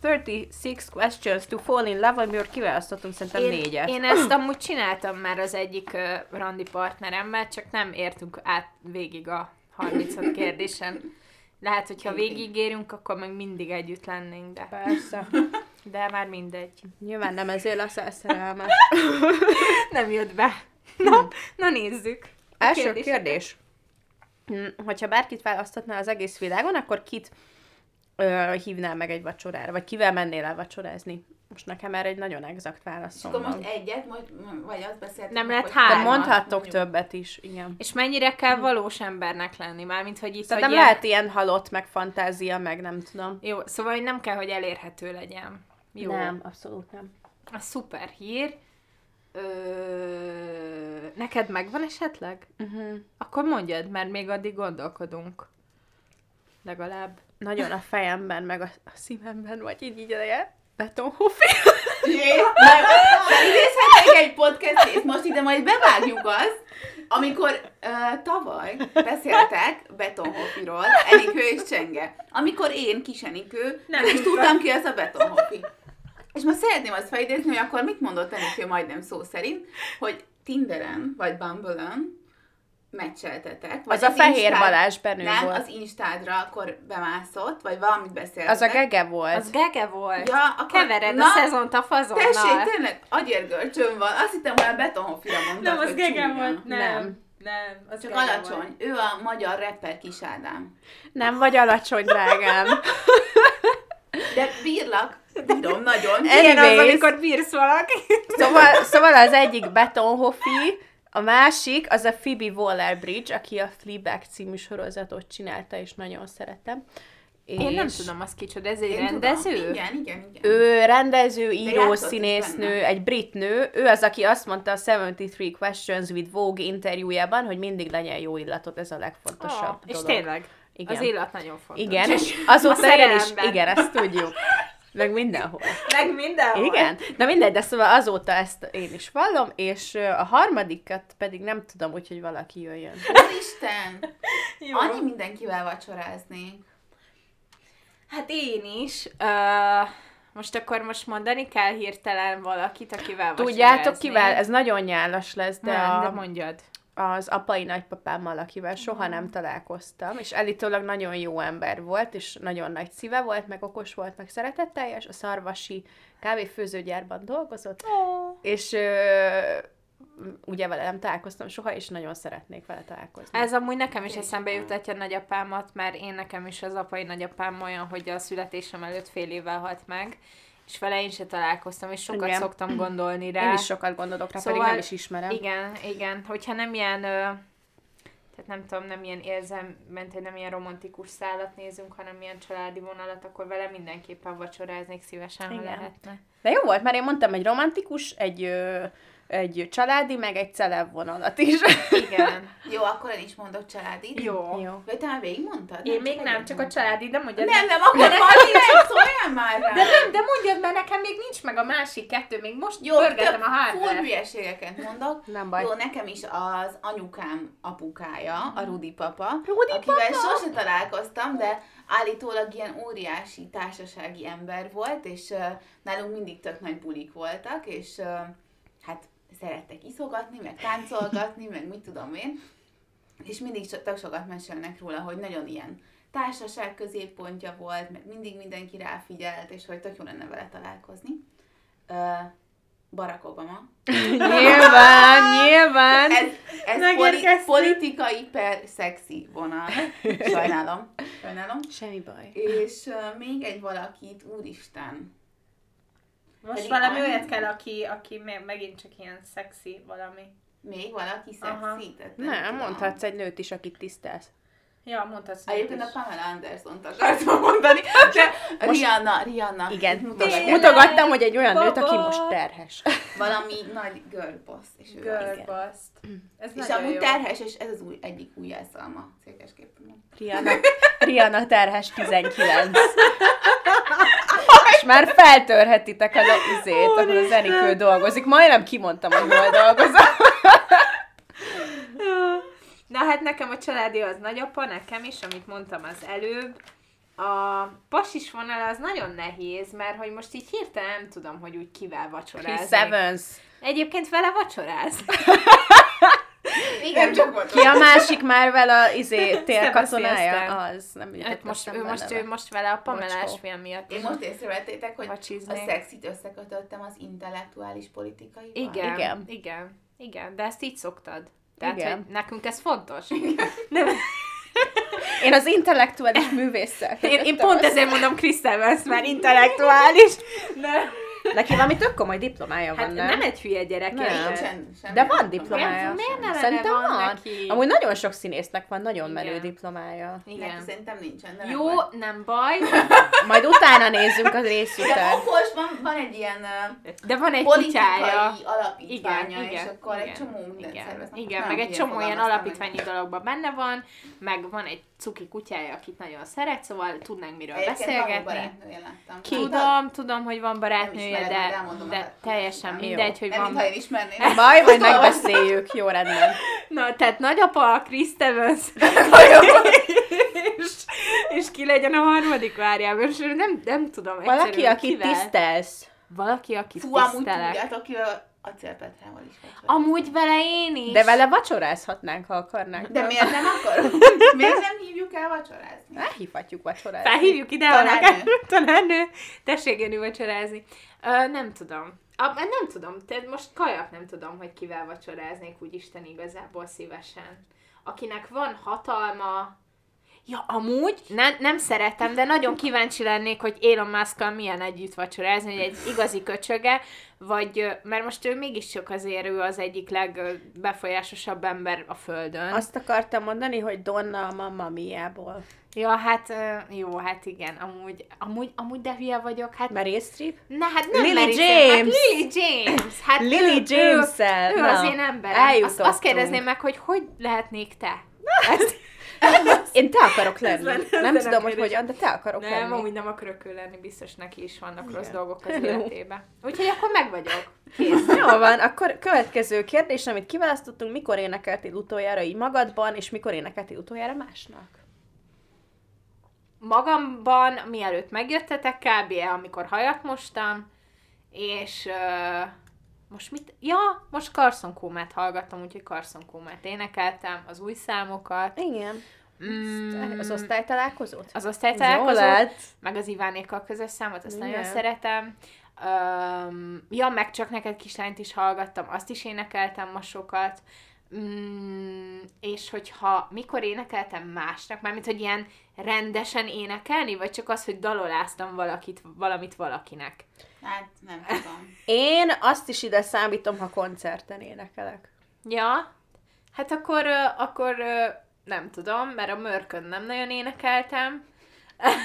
36 questions to fall in love, amiből kiválasztottunk szerintem Én, négyet. én ezt amúgy csináltam már az egyik uh, randi partneremmel, csak nem értünk át végig a 35 (laughs) kérdésen. Lehet, hogyha végigérünk, akkor meg mindig együtt lennénk, de, Persze. De már mindegy. Nyilván nem ezért leszel szerelmes. (laughs) Nem jött be. Na, na nézzük. A Első kérdéseket. kérdés. Hm, Hogyha bárkit választhatnál az egész világon, akkor kit ö, hívnál meg egy vacsorára? Vagy kivel mennél el vacsorázni? Most nekem erre egy nagyon exakt És válaszom akkor most egyet, majd, vagy azt beszéltük. Nem lehet hármat, mondhattok mondjuk. többet is, igen. És mennyire kell valós embernek lenni? Mármint, hogy itt, Szerintem hogy lehet ilyen halott, meg fantázia, meg nem tudom. Jó, szóval hogy nem kell, hogy elérhető legyen. Jó. Nem, abszolút nem. A szuper hír. Ö... Neked megvan esetleg? Uh-huh. Akkor mondjad, mert még addig gondolkodunk. Legalább. Nagyon a fejemben, meg a, a szívemben, vagy így így. (laughs) Jé, nem, Felidézhetnék egy podcast és most ide majd bevágjuk azt, amikor uh, tavaly beszéltek Betonhoffiról, Enikő és Csenge. Amikor én, kis Enikő, nem, Nem is tudtam ki ez a Betonhoffi. És most szeretném azt felidézni, hogy akkor mit mondott Enikő majdnem szó szerint, hogy Tinderen, vagy Bumble-ön meccseltetek. Vagy Az a Fehér Instád- Balázs Benő Nem, volt. az Instádra akkor bemászott, vagy valamit beszéltek. Az a gege volt. Az gege volt. Ja, akkor- Kevered Na, a szezont a fazonnal. Tessék, tényleg, agyérgörcsöm van. Azt hittem, hogy a betonhoffira mondtad, Nem, az gege csúnya. volt. Nem. Nem. Nem. az Csak alacsony. Volt. Ő a magyar rapper Kis Ádám. Nem vagy alacsony, drágám. De bírlak, bírom nagyon. Ilyen az, amikor bírsz valaki. Szóval, szóval az egyik Betonhoffi, a másik az a Phoebe Waller-Bridge, aki a Fleabag című sorozatot csinálta, és nagyon szeretem. Én nem És tudom, az kicsoda. Ez egy Én rendező? Tudom. Igen, igen, igen. Ő rendező, író, színésznő, egy brit nő. Ő az, aki azt mondta a 73 Questions with Vogue interjújában, hogy mindig legyen jó illatot, ez a legfontosabb Oh, és dolog. tényleg. Igen. Az illat nagyon fontos. Igen, és (laughs) azóta én is, igen, ezt tudjuk. Meg mindenhol. Meg mindenhol. Igen, na mindegy, de szóval azóta ezt én is vallom, és a harmadikat pedig nem tudom, úgyhogy valaki jöjjön. Úristen! Jó. Annyi mindenkivel vacsoráznék. Hát én is. Uh, most akkor most mondani kell hirtelen valakit, akivel Tudjátok vacsorázni. kivel? Ez nagyon nyálas lesz, de, Nem, de a, mondjad. Az apai nagypapámmal, akivel soha nem találkoztam, és elítólag nagyon jó ember volt, és nagyon nagy szíve volt, meg okos volt, meg szeretetteljes, a szarvasi kávéfőzőgyárban dolgozott, Oh. és ö, ugye vele nem találkoztam soha, és nagyon szeretnék vele találkozni. Ez amúgy nekem is eszembe jutatja nagyapámat, mert én nekem is az apai nagyapám olyan, hogy a születésem előtt fél évvel halt meg, és vele én se találkoztam, és sokat Igen. szoktam gondolni rá. Én is sokat gondolok rá, pedig Szóval nem is ismerem. Igen, igen. Hogyha nem ilyen, tehát nem tudom, nem ilyen érzelment, nem ilyen romantikus szállat nézünk, hanem ilyen családi vonalat, akkor vele mindenképpen vacsoráznék szívesen, ha Igen. lehetne. De jó volt, mert én mondtam egy romantikus, egy, egy családi, meg egy celeb vonalat is. (laughs) Igen. Jó, akkor én is mondok családit. Jó. jó. Vagy te már végigmondtad? Én még nem, csak a családi, de mondjad Nem, nem, akkor (laughs) majd nem szóljál már rá. De nem, de mondjad, mert nekem még nincs meg a másik kettő, még most Jó, pörgetem a full hardware hülyeségeket mondok. Nem baj. Jó, nekem is az anyukám apukája, a Rudi papa, Rudi akivel papa? sose találkoztam, de állítólag ilyen óriási társasági ember volt, és uh, nálunk mindig tök nagy bulik voltak, és uh, szerettek iszogatni, meg táncolgatni, meg mit tudom én. és mindig tök sokat mesélnek róla, hogy nagyon ilyen társaság középpontja volt, meg mindig mindenki ráfigyelt, és hogy tök jó lenne vele találkozni. Uh, Barack Obama. (laughs) Nyilván, nyilván. Ez, ez poli- politikai per szexi vonal. (laughs) Sajnálom. Sajnálom. Semmi baj. És uh, még egy valakit, úristen. Most Pedig valami olyat kell, aki, aki me- megint csak ilyen szexi valami. Még valaki szexi? Tehát Nem, tudom. mondhatsz egy nőt is, akit tisztelsz. Ja, mondhatsz Egyébként a. Pamela Anderson-t akartam mondani, de (laughs) Rihanna, Rihanna. Igen, mutogatja. és mutogattam, hogy egy olyan nőt, aki Baba. most terhes. (laughs) Valami nagy girl boss. És, ő az. Girl boss. Ez és amúgy jó. terhes, és ez az új, egyik új jelszalma székesképpen. Rihanna, Rihanna terhes 19. (laughs) És már feltörhetitek az izét, ahol az Enikő dolgozik. Majdnem kimondtam, hogy hol dolgozom. Na hát nekem a családi az nagyapa, nekem is, amit mondtam az előbb. A pasis vonal az nagyon nehéz, mert hogy most így hirtelen nem tudom, hogy úgy kivel Chris vacsorázni. Evans. Egyébként vele vacsoráz. (laughs) Igen, csak volt. Ki a másik már vele izé, térkatonája? beszéltem. Az, nem Hát jutott most, ő, most, ő most vele a pamelás film miatt. Én most észrevettétek, hogy a szexit összekötöttem az intellektuális politikai. Igen, Igen. igen, igen, igen, de ezt így szoktad. Tehát, Igen. hogy nekünk ez fontos. Nem, Én az intellektuális művésszel. én, én pont ezért mondom Chris Evans, mert intellektuális. De, Neki valami tök komoly diplomája van, hát nem? nem egy hülye gyerek. Nem. Nincsen semmi De van diplomája. Miért ne Szerintem van van. neki? Amúgy nagyon sok színésznek van nagyon Igen. menő diplomája. Igen. Neki szerintem nincsen. De Jó, nem baj. nem (laughs) baj, Majd utána nézzünk az rész De után. okos, van, van egy ilyen de van egy politikai alapítványa, Igen, és igen, akkor egy igen, csomó mindent igen, szerveznek. igen Nem, meg egy csomó ilyen alapítványi dologban benne van, meg van egy cuki kutyája, akit nagyon szeret, szóval tudnánk miről Egyébként van beszélgetni. Ki? Tudom, tudom, hogy van barátnője, de, de a- teljesen Jó. mindegy, hogy Nem, van. én ismerném. Baj, majd megbeszéljük. Jó rendben. Na, tehát nagyapa, Chris Evans, és, és ki legyen a harmadik várjában, és nem, nem tudom Valaki, egyszerűen akit kivel. tisztelsz. Valaki, akit Fú, amúgy tisztelek. tudjátok, ki a Acélpetrával is vagy. Amúgy vele én is. De vele vacsorázhatnánk, ha akarnánk. De miért nem akarod? (laughs) miért nem hívjuk el vacsorázni? Elhívhatjuk vacsorázni. Felhívjuk ide a Tanárnő. tanárnő, (laughs) tessék jönni vacsorázni. Ö, nem tudom. A, nem tudom, tehát most kajak nem tudom, hogy kivel vacsoráznék úgy Isten igazából szívesen. Akinek van hatalma, Ja, amúgy nem, nem szeretem, de nagyon kíváncsi lennék, hogy Elon musk milyen együtt vacsorázni, hogy egy igazi köcsöge, vagy, mert most ő mégiscsak azért ő az egyik legbefolyásosabb ember a Földön. Azt akartam mondani, hogy Donna a Mamma Mia-ból. Ja, hát jó, hát igen, amúgy, amúgy, amúgy de hülye vagyok, hát Meryl Streep? Ne, hát nem Lily Mary Jane, James. Hát Lily James. Hát Lily ő, James-szel. Ő, ő Na, az én emberem. Azt, azt kérdezném meg, hogy hogy lehetnék te? Ezt, Én te akarok lenni. lenne- nem tudom, a hogy kérdés. hogyan, de te akarok nem, lenni. amúgy nem akarok ő lenni, biztos neki is vannak rossz Igen. dolgok az életében. Úgyhogy akkor meg vagyok. Kész. Jó van, akkor következő kérdés, amit kiválasztottunk, mikor énekeltél utoljára így magadban, és mikor énekeltél utoljára másnak? Magamban, mielőtt megjöttetek kb. amikor hajat mostam, és uh, most mit? Ja, most Carson Kómát hallgattam, úgyhogy Carson Kómát énekeltem, az új számokat. Igen. Mm, Az osztálytalálkozót? az osztálytalálkozót, meg az Ivánékkal közös számot, azt Igen. nagyon szeretem. Um, ja, meg csak neked kislányt is hallgattam, azt is énekeltem ma sokat. Mm, és hogyha mikor énekeltem másnak, mármint, hogy ilyen rendesen énekelni, vagy csak az, hogy daloláztam valakit, valamit valakinek. Hát nem tudom. Én azt is ide számítom, ha koncerten énekelek. Ja, hát akkor, akkor nem tudom, mert a mörkön nem nagyon énekeltem. (laughs)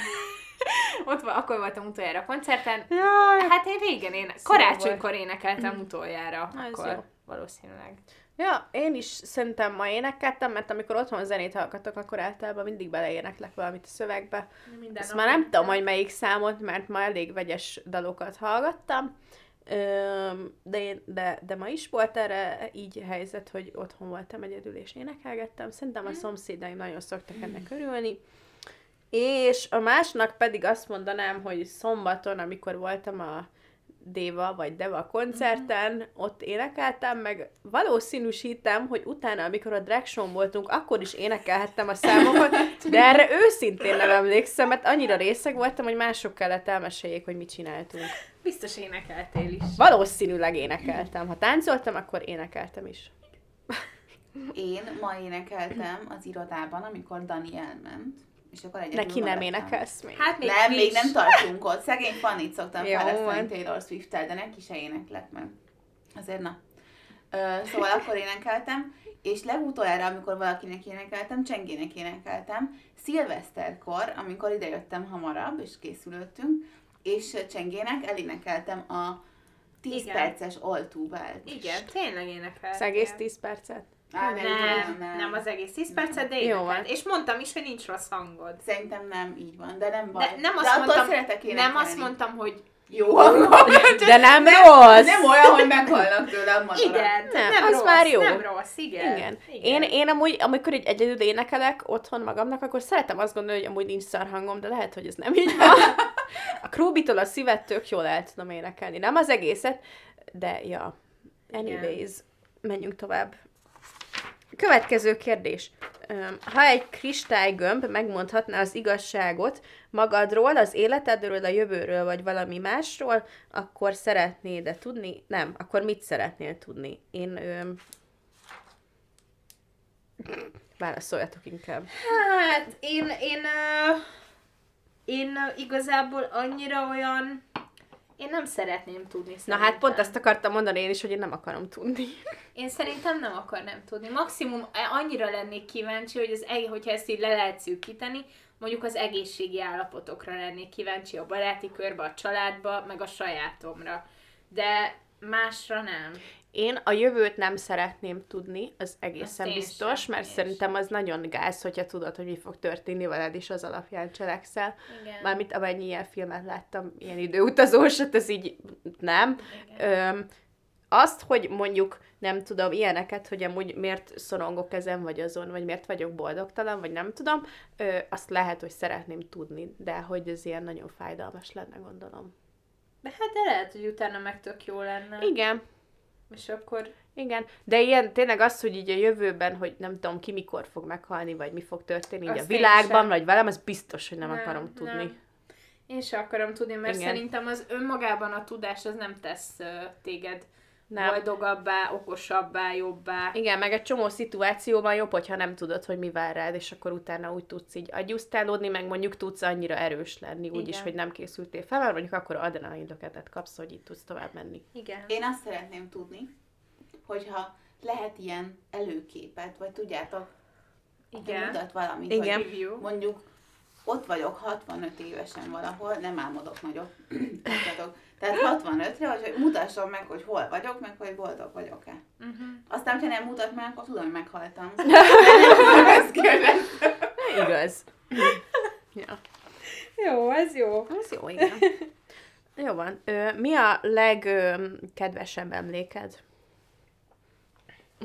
Ott van, akkor voltam utoljára a koncerten. Jaj. Hát én régen én karácsonykor énekeltem utoljára, ez akkor jó. valószínűleg. Ja, én is szerintem ma énekeltem, mert amikor otthon zenét hallgatok, akkor általában mindig beleéneklek valamit a szövegbe. Minden Ezt már nem tudom, hogy melyik számot, mert ma elég vegyes dalokat hallgattam. De, én, de, de ma is volt erre így helyzet, hogy otthon voltam egyedül és énekelgettem. Szerintem a szomszédaim nagyon szoktak ennek örülni. És a másnak pedig azt mondanám, hogy szombaton, amikor voltam a Déva vagy Deva koncerten, ott énekeltem, meg valószínűsítem, hogy utána, amikor a drag show voltunk, akkor is énekelhettem a számokat, de erre őszintén nem emlékszem, mert annyira részeg voltam, hogy mások kellett elmeséljék, hogy mit csináltunk. Biztos énekeltél is. Valószínűleg énekeltem. Ha táncoltam, akkor énekeltem is. Én ma énekeltem az irodában, amikor Dani elment. És akkor egyedül Neki nem énekelsz még. Hát még nem, még friss. nem tartunk ott. Szegény Fanit szoktam Jó fejleszteni van. Taylor swift de neki se éneklek meg. Azért na. Ö, szóval akkor énekeltem, és legutoljára, amikor valakinek énekeltem, Csengének énekeltem, szilveszterkor, amikor idejöttem hamarabb, és készülöttünk, és Csengének elénekeltem a 10 Igen. perces oltúvált. Igen, tényleg énekeltél. Az egész 10 percet. Á, nem, Nem, nem, nem az egész 10 percet, de Jó van. És mondtam is, hogy nincs rossz hangod. Szerintem nem így van, de nem baj. De nem de azt attól mondtam, nem azt mondtam, hogy Jó hangom. (laughs) De nem rossz! Nem olyan, hogy meghalnak tőle a madarak. igen, Nem, nem, az rossz, már jó. nem rossz, igen. Igen. Én, én amúgy, amikor egy egyedül énekelek otthon magamnak, akkor szeretem azt gondolni, hogy amúgy nincs szar hangom, de lehet, hogy ez nem így van. A Krúbitól a szívet tök jól el tudom énekelni. Nem az egészet, de ja. Anyways, menjünk tovább. Következő kérdés. Ha egy kristálygömb megmondhatná az igazságot magadról, az életedről, a jövőről, vagy valami másról, akkor szeretnéd-e tudni? Nem. Akkor mit szeretnél tudni? Én... Öm... Válaszoljatok inkább. Hát, én, én, uh, én igazából annyira olyan, én nem szeretném tudni. Na szerintem. hát pont azt akartam mondani én is, hogy én nem akarom tudni. (laughs) Én szerintem nem akarnám tudni. Maximum eh, annyira lennék kíváncsi, hogy az, hogyha ezt így le lehet szűkíteni, mondjuk az egészségi állapotokra lennék kíváncsi a baráti körbe, a családba, meg a sajátomra. De másra nem. Én a jövőt nem szeretném tudni, az egészen én biztos, sem, mert szerintem az nagyon gáz, hogyha tudod, hogy mi fog történni veled, és az alapján cselekszel. Igen. Mármint amennyi ilyen filmet láttam, ilyen időutazósat, ez így nem. Öm, azt, hogy mondjuk nem tudom, ilyeneket, hogy amúgy miért szorongok ezen, vagy azon, vagy miért vagyok boldogtalan, vagy nem tudom, ö, azt lehet, hogy szeretném tudni, de hogy ez ilyen nagyon fájdalmas lenne, gondolom. De hát de lehet, hogy utána meg tök jó lenne. Igen, És akkor igen, de ilyen tényleg az, hogy így a jövőben, hogy nem tudom ki mikor fog meghalni, vagy mi fog történni így a világban, sem. vagy velem, az biztos, hogy nem, Nem, akarom tudni. nem. én se akarom tudni, mert Igen. szerintem az önmagában a tudás az nem tesz uh, téged Nem. boldogabbá, okosabbá, jobbá. Igen, meg egy csomó szituációban jobb, hogyha nem tudod, hogy mi vár rád, és akkor utána úgy tudsz így agyusztálódni, meg mondjuk tudsz annyira erős lenni, úgyis, hogy nem készültél fel, mert mondjuk akkor adrenalindoketet kapsz, hogy így tudsz tovább menni. Igen. Én azt szeretném tudni, hogyha lehet ilyen előképet, vagy tudjátok, Igen. mutat valamit, Igen. vagy mondjuk ott vagyok 65 évesen valahol, nem álmodok nagyot. (clears throat) Tehát 65-re, hogy mutasson meg, hogy hol vagyok, meg hogy boldog vagyok-e. Uh-huh. Aztán, ha nem mutat meg, akkor tudom, hogy meghaltam. (laughs) Kérdeztem. Igaz. ja. Jó, ez jó. Ez jó, igen. Jó van. Ö, mi a legkedvesebb emléked?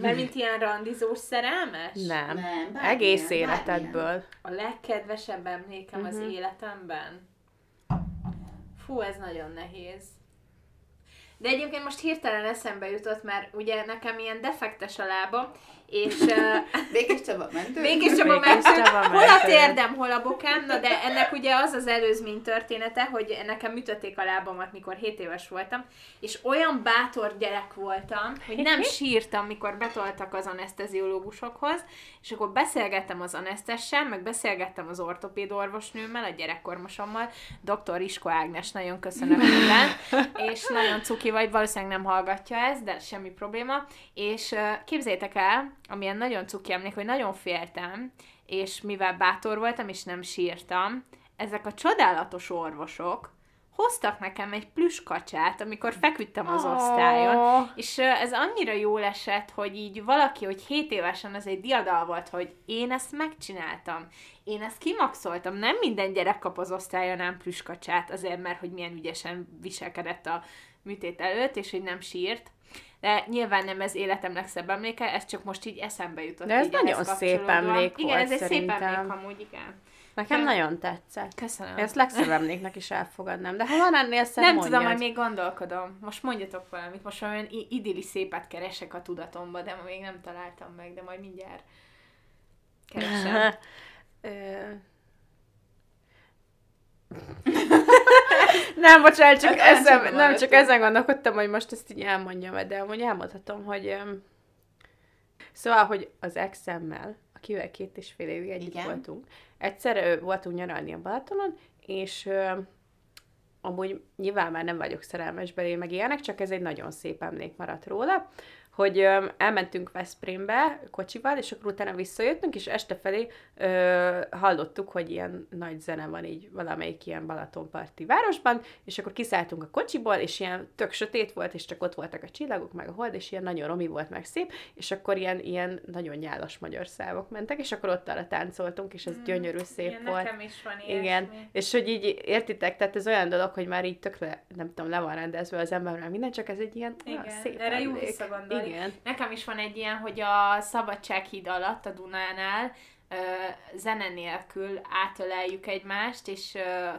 Mert mint ilyen randizós szerelmes? Nem. Nem, bármilyen, Egész bármilyen. életedből. A legkedvesebb emlékem az Mhm. életemben? Fú, ez nagyon nehéz. De egyébként most hirtelen eszembe jutott, mert ugye nekem ilyen defektes a lábam, és (laughs) Békés Csaba mentő? Békés Csaba mentő, hol a térdem, hol a bokám, na de ennek ugye az az előzmény története, hogy nekem ütötték a lábamat, mikor 7 éves voltam, és olyan bátor gyerek voltam, hogy nem (laughs) sírtam, mikor betoltak az aneszteziológusokhoz, és akkor beszélgettem az anesztessel, meg beszélgettem az ortopéd orvosnőmmel, a gyerekkormosommal, dr. Isko Ágnes, nagyon köszönöm minden, (laughs) és nagyon cuki vagy, valószínűleg nem hallgatja ezt, de semmi probléma, és képzétek el, amilyen nagyon cuki emlék, hogy nagyon féltem, és mivel bátor voltam, és nem sírtam, ezek a csodálatos orvosok hoztak nekem egy plüskacsát, amikor feküdtem az osztályon, és ez annyira jól esett, hogy így valaki, hogy 7 évesen az egy diadal volt, hogy én ezt megcsináltam. Én ezt kimaxoltam. Nem minden gyerek kap az osztályon ám plüskacsát, azért mert, hogy milyen ügyesen viselkedett a műtét előtt, és hogy nem sírt. De nyilván nem ez életem legszebb emléke, ez csak most így eszembe jutott. De ez nagyon szép emlék Igen, volt ez egy szép szerintem. emlék amúgy, igen. Nekem nagyon tetszett. Köszönöm. Ezt legszebb emléknek is elfogadnám, de ha van ennél szebb, nem mondjad. tudom, majd még gondolkodom. Most mondjatok valamit. Most olyan idilli szépet keresek a tudatomba, de még nem találtam meg, de majd mindjárt keresem. (laughs) (laughs) Nem, bocsánat, csak, Hát elcsapom nem, csak ezen gondolkodtam, hogy most ezt így elmondjam, de amúgy elmondhatom, hogy szóval, hogy az exemmel, akivel két és fél évig együtt Igen. voltunk, egyszer voltunk nyaralni a Balatonon, és amúgy nyilván már nem vagyok szerelmes belé, meg ilyenek, csak ez egy nagyon szép emlék maradt róla, hogy ö, elmentünk Veszprémbe kocsival, és akkor utána visszajöttünk, és este felé ö, hallottuk, hogy ilyen nagy zene van így valamelyik ilyen Balatonparti városban, és akkor kiszálltunk a kocsiból, és ilyen tök sötét volt, és csak ott voltak a csillagok, meg a hold, és ilyen nagyon romi volt, meg szép, és akkor ilyen, ilyen nagyon nyálas magyar szávok mentek, és akkor ott arra táncoltunk, és ez gyönyörű szép Mm, Igen, volt. Nekem is van Igen, ilyesmi. és hogy így értitek, tehát ez olyan dolog, hogy már így tökre, nem tudom, le van rendezve az emberrel minden, csak ez egy ilyen Igen, szép erre jó visszagondolni. Igen. Nekem is van egy ilyen, hogy a Szabadsághíd alatt, a Dunánál, ö, zene nélkül átöleljük egymást, és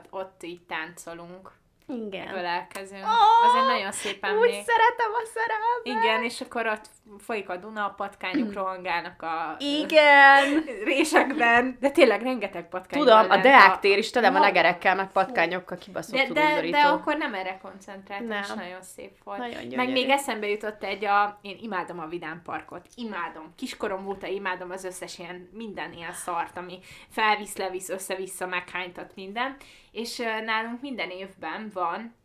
ott így táncolunk, Igen. ölelkezünk. Ó, Az egy nagyon szép Úgy szeretem a szerelmet. Igen, és akkor ott folyik a Duna, a patkányok (clears throat) rohangálnak a Igen. résekben, de tényleg rengeteg patkány Tudom, a Deák tér is tele van egerekkel, meg patkányokkal kibaszott de, de, de akkor nem erre koncentráltam, Nem. és nagyon szép volt. Nagyon Meg gyönyörű. még eszembe jutott egy a... Én imádom a Vidám Parkot. Imádom. Kiskorom óta imádom az összes ilyen, minden ilyen szart, ami felvisz, levisz, össze-vissza, meghánytat minden. És nálunk minden évben van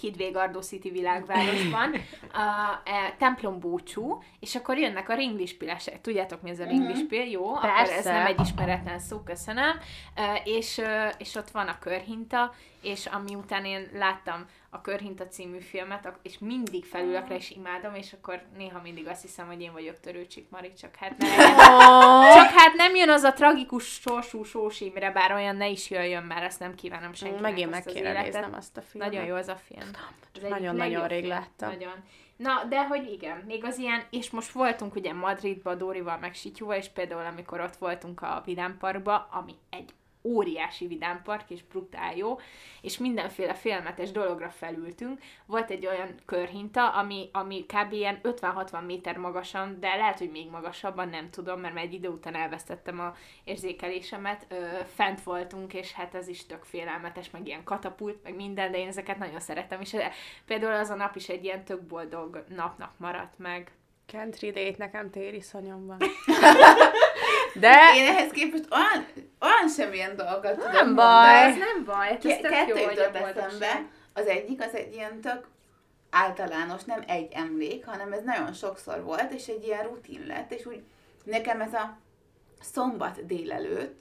Hidvégardó City világvárosban, (laughs) a, e, templom búcsú, és akkor jönnek a ringlispilesek. Tudjátok, mi ez a ringlispil? Jó, akkor ez Persze. nem egy ismeretlen szó, köszönöm. E, és, és ott van a körhinta, és ami után én láttam a Körhinta című filmet, és mindig felülök rá, és imádom, és akkor néha mindig azt hiszem, hogy én vagyok Törőcsik Mari, csak hát nem. Csak hát nem jön az a tragikus sorsú Sós Imre, bár olyan ne is jöjjön, mert ezt nem kívánom senkinek Megint meg kéne néznem azt a filmet. Nagyon jó az a film. Nagyon-nagyon rég láttam. Nagyon. Na, de hogy igen, még az ilyen, és most voltunk ugye Madridba, Dórival, meg Sityúval, és például amikor ott voltunk a Vidám Parkba, ami egy óriási vidámpark, és brutál jó, és mindenféle félmetes dologra felültünk. Volt egy olyan körhinta, ami, ami kb. ilyen 50-60 méter magasan, de lehet, hogy még magasabban, nem tudom, mert már egy idő után elvesztettem a érzékelésemet. Ö, fent voltunk, és hát ez is tök félelmetes, meg ilyen katapult, meg minden, de én ezeket nagyon szeretem, és például az a nap is egy ilyen tök boldog napnak maradt meg. Country date nekem téri szonyom van. (laughs) De Én ehhez képest olyan, olyan semmilyen tudok Nem mondani. baj. Ez nem baj, hát ez tök kettő jutott eszembe. Az egyik, az egy ilyen tök általános, nem egy emlék, hanem ez nagyon sokszor volt, és egy ilyen rutin lett, és úgy nekem ez a szombat délelőtt,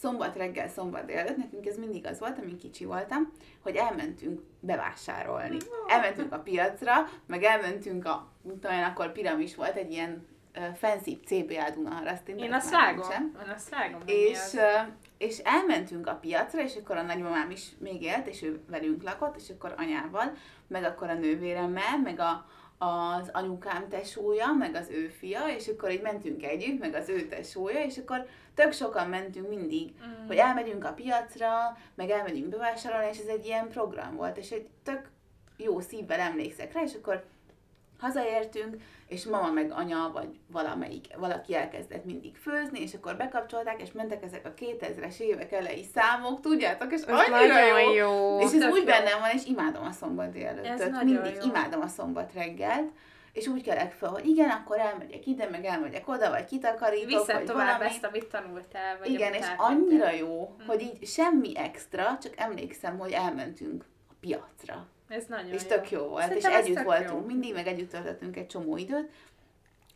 szombat reggel, szombat délelőtt, nekünk ez mindig az volt, amin kicsi voltam, hogy elmentünk bevásárolni. Elmentünk a piacra, meg elmentünk a, olyan, akkor piramis volt, egy ilyen fancy CBA Dunaharasztin. Én azt vágom. nincsen. Én azt vágom. És, az. és elmentünk a piacra, és akkor a nagymamám is még élt, és ő velünk lakott, és akkor anyával, meg akkor a nővéremmel, meg a, az anyukám tesója, meg az ő fia, és akkor így mentünk együtt, meg az ő tesója, és akkor tök sokan mentünk mindig, mm. hogy elmegyünk a piacra, meg elmegyünk bevásárolni, és ez egy ilyen program volt, és egy tök jó szívvel emlékszek rá, és akkor hazaértünk, és mama meg anya, vagy valamelyik, valaki elkezdett mindig főzni, és akkor bekapcsolták, és mentek ezek a 2000-es évek elejé számok, tudjátok, és ez annyira jó. jó. És ez Tök úgy jó. bennem van, és imádom a szombat délelőttöt. Mindig jó. imádom a szombat reggelt, és úgy kelek fel, hogy igen, akkor elmegyek ide, meg elmegyek oda, vagy kitakarítok, Viszed vagy tovább valami. ezt, amit tanultál, vagy Igen, és annyira jó, hogy így semmi extra, csak emlékszem, hogy elmentünk a piacra. Ez nagyon És jó. tök jó volt, Szerintem és ez együtt voltunk jó. mindig, meg együtt töltöttünk egy csomó időt,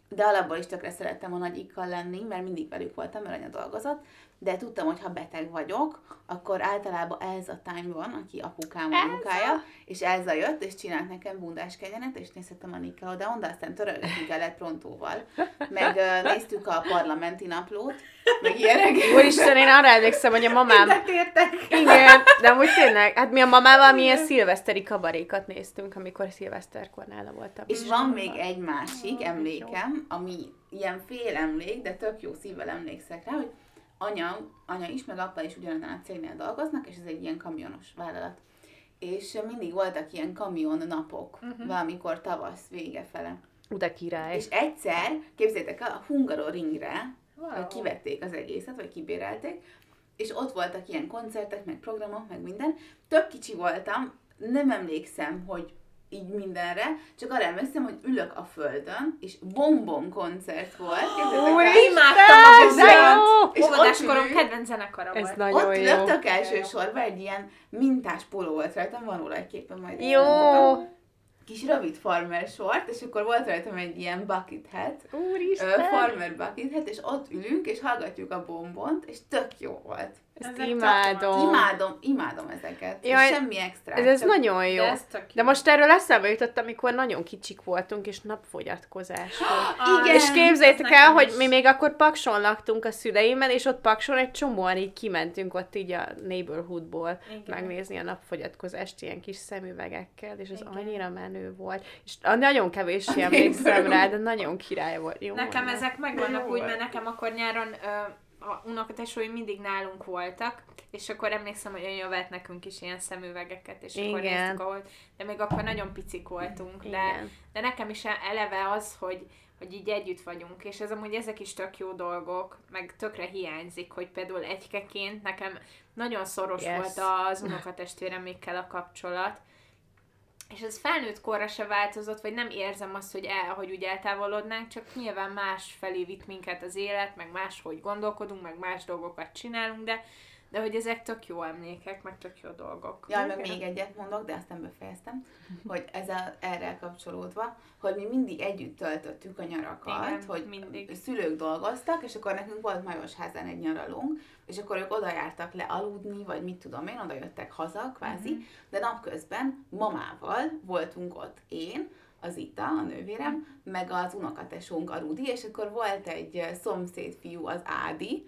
de alapból is tökre szerettem a nagyikkal lenni, mert mindig velük voltam, mert anya dolgozott, de tudtam, hogy ha beteg vagyok, akkor általában Elza Time van, aki apukám anyukája, és Elza jött, és csinált nekem bundás kenyenet, és nézhettem a Nickelodeon, de aztán törölgetni kellett prontóval. Meg néztük a parlamenti naplót, meg ilyenek. Úristen, én arra emlékszem, hogy a mamám... Igen, de amúgy tényleg, hát mi a mamával milyen szilveszteri kabarékat néztünk, amikor szilveszterkor nála voltam. És van még egy másik emlékem, ami ilyen fél emlék, de tök jó szívvel emlékszek rá, hogy anya, anya is, meg apa is ugyanannál a cégnél dolgoznak, és ez egy ilyen kamionos vállalat. És mindig voltak ilyen kamion napok, uh-huh. valamikor tavasz vége fele. De király. És egyszer, képzétek el, a Hungaroringre wow. kivették az egészet, vagy kibérelték, és ott voltak ilyen koncertek, meg programok, meg minden. Tök kicsi voltam, nem emlékszem, hogy így mindenre, csak arra emlékszem, hogy ülök a földön, és bombon koncert volt. Ó, imádtam a bombont! És óvodáskorom kedvenc zenekara Ez volt. nagyon Ott jó. ülöttök első sorban, egy ilyen mintás póló volt rajtam, van róla egy képen majd. Jó. megmutatom. Kis rövid farmer sort, és akkor volt rajtam egy ilyen bucket hat, Úristen! farmer bucket hat, és ott ülünk, és hallgatjuk a bombont, és tök jó volt. Ezt Ezek imádom. Imádom, imádom ezeket. Jaj, és semmi extra. Ez, ez csak- nagyon jó. De ez jó. De most erről eszembe jutott, amikor nagyon kicsik voltunk, és napfogyatkozás volt. Ah, Igen. És képzeljétek el, hogy mi még akkor Pakson laktunk a szüleimmel, és ott Pakson egy csomóan így kimentünk ott így a neighborhoodból Igen. megnézni a napfogyatkozást ilyen kis szemüvegekkel, és az Igen. annyira menő volt. És a nagyon kevés emlékszem rá, de nagyon király volt. Jó Nekem volt. ezek megvannak Jó úgy, volt. mert nekem akkor nyáron ö, a unokatesóim mindig nálunk voltak, és akkor emlékszem, hogy anya vett nekünk is ilyen szemüvegeket, és akkor Igen. néztük, ahol, de még akkor nagyon picik voltunk, de, Igen. de nekem is eleve az, hogy hogy így együtt vagyunk, és ez amúgy ezek is tök jó dolgok, meg tökre hiányzik, hogy például egykeként nekem nagyon szoros Yes. volt az unokatestvéremékkel a kapcsolat, és ez felnőtt korra se változott, vagy nem érzem azt, hogy, el, hogy úgy eltávolodnánk, csak nyilván más felé vitt minket az élet, meg máshogy gondolkodunk, meg más dolgokat csinálunk, de, de hogy ezek tök jó emlékek, meg tök jó dolgok. Jaj, meg még egyet mondok, de aztán befejeztem, hogy ezzel erre kapcsolódva, hogy mi mindig együtt töltöttük a nyarakat, Igen, hogy mindig. szülők dolgoztak, és akkor nekünk volt Majosházán egy nyaralunk, és akkor ők oda jártak le aludni, vagy mit tudom én, oda jöttek haza, kvázi, Mhm. de napközben mamával voltunk ott én, az Ita, a nővérem, meg az unokatesónk, a Rudi, és akkor volt egy szomszéd fiú, az Ádi,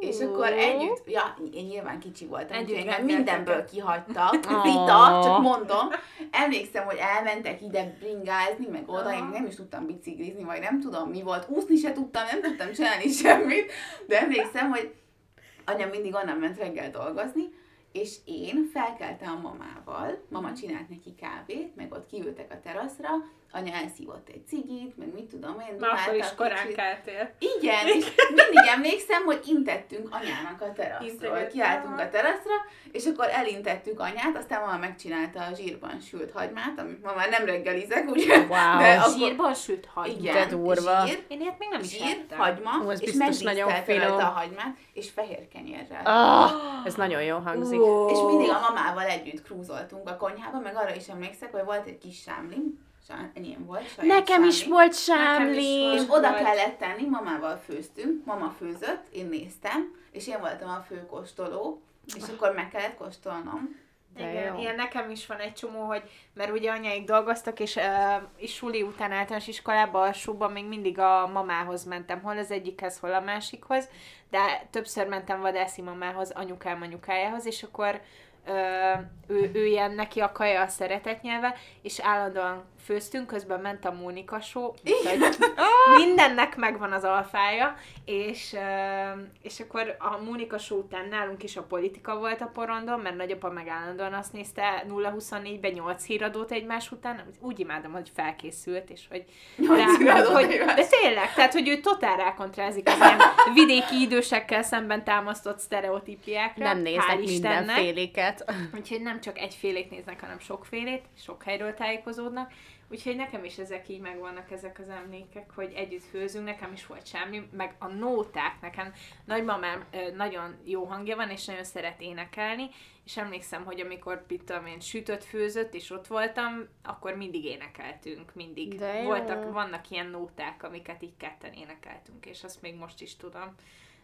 és akkor együtt, ja, én nyilván kicsi voltam, Együtt engem rendeltek. mindenből kihagytak. Vita, csak mondom. Emlékszem, hogy elmentek ide bringázni, meg oda, én nem is tudtam biciklizni, vagy nem tudom mi volt, úszni se tudtam, nem tudtam csinálni semmit, de emlékszem, hogy anya mindig onnan ment reggel dolgozni, és én felkeltem a mamával, mama csinált neki kávét, meg ott kiültek a teraszra, anya elszívott egy cigit, meg mit tudom én, Már akkor is korán keltél. Igen, és mindig emlékszem, hogy intettünk anyának a teraszról. Integettem. Kiálltunk a teraszra, és akkor elintettük anyát, aztán mama megcsinálta a zsírban sült hagymát, amit ma már nem reggelizek, ugye? Wow. De A akkor- zsírban süt hagyma. Igen, De durva. zsír, Én ilyet még nem is zsír, ettem. hagyma, Ó, ez és biztos nagyon finom. a hagymát, és fehér kenyérrel. Ah, ez nagyon jó hangzik. Ó. És mindig a mamával együtt krúzoltunk a konyhába, meg arra is emlékszek, hogy volt egy kis sámlim, Sá- enyém volt, saját Nekem is sámlim. volt is sámli. volt. És oda Vagy- kellett tenni, mamával főztünk, mama főzött, én néztem, és én voltam a főkóstoló, és akkor meg kellett kóstolnom. De Igen, jó. ilyen nekem is van egy csomó, hogy mert ugye anyáik dolgoztak, és, uh, és suli után általános iskolába, alsóban még mindig a mamához mentem, hol az egyikhez, hol a másikhoz, de többször mentem vadászi mamához, anyukám anyukájához, és akkor uh, ő, ő ilyen neki a kaja a szeretet nyelve, és állandóan főztünk, közben ment a Mónika show, úgyhogy mindennek megvan az alfája, és, és akkor a Mónika show után nálunk is a politika volt a porondon, mert nagyapa meg állandóan azt nézte 0-24-ben 8 híradót egymás után, úgy imádom, hogy felkészült, és hogy, rá, hogy de tényleg, tehát, hogy ő totál rákontrázik az ilyen vidéki idősekkel szemben támasztott sztereotípiákra. Nem néznek mindenféléket. Úgyhogy nem csak egyfélét néznek, hanem sokfélét, sok helyről tájékozódnak. Úgyhogy nekem is ezek így megvannak, ezek az emlékek, hogy együtt főzünk, nekem is volt semmi, meg a nóták, nekem nagymamám nagyon jó hangja van, és nagyon szeret énekelni, és emlékszem, hogy amikor, mit tudom én, sütött, főzött, és ott voltam, akkor mindig énekeltünk, mindig. De jó. Voltak, vannak ilyen nóták, amiket így ketten énekeltünk, és azt még most is tudom,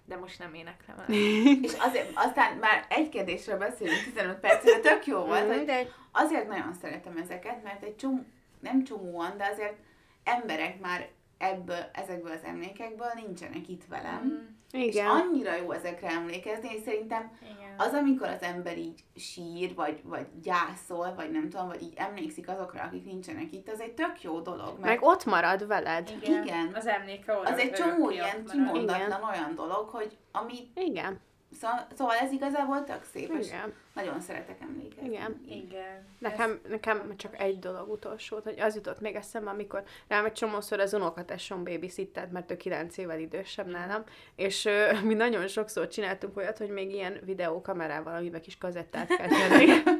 de most nem éneklem el. (laughs) És azért, aztán már egy kérdésről beszélünk 15 percre, tök jó volt, hogy De azért nagyon szeretem ezeket, mert egy csomó, nem csomóan, de azért emberek már ebből, ezekből az emlékekből nincsenek itt velem. Mm. És Igen. annyira jó ezekre emlékezni, és szerintem Igen. az, amikor az ember így sír, vagy, vagy gyászol, vagy nem tudom, vagy így emlékszik azokra, akik nincsenek itt, az egy tök jó dolog. Mert Meg ott marad veled. Igen. igen. Az emléke oda az egy csomó ilyen kimondatlan olyan dolog, hogy ami, Igen. Szóval, szóval ez igazából tök szép, és Igen. nagyon szeretek emlékezni. Igen. Igen. Nekem, nekem csak egy dolog utolsó, hogy az jutott még eszembe, amikor rám egy csomószor az unokatesom babysittert, mert ő 9 évvel idősebb nálam, és ö, (laughs) mi nagyon sokszor csináltunk olyat, hogy még ilyen videókamerával, amiben kis kazettát kell tenni. (laughs)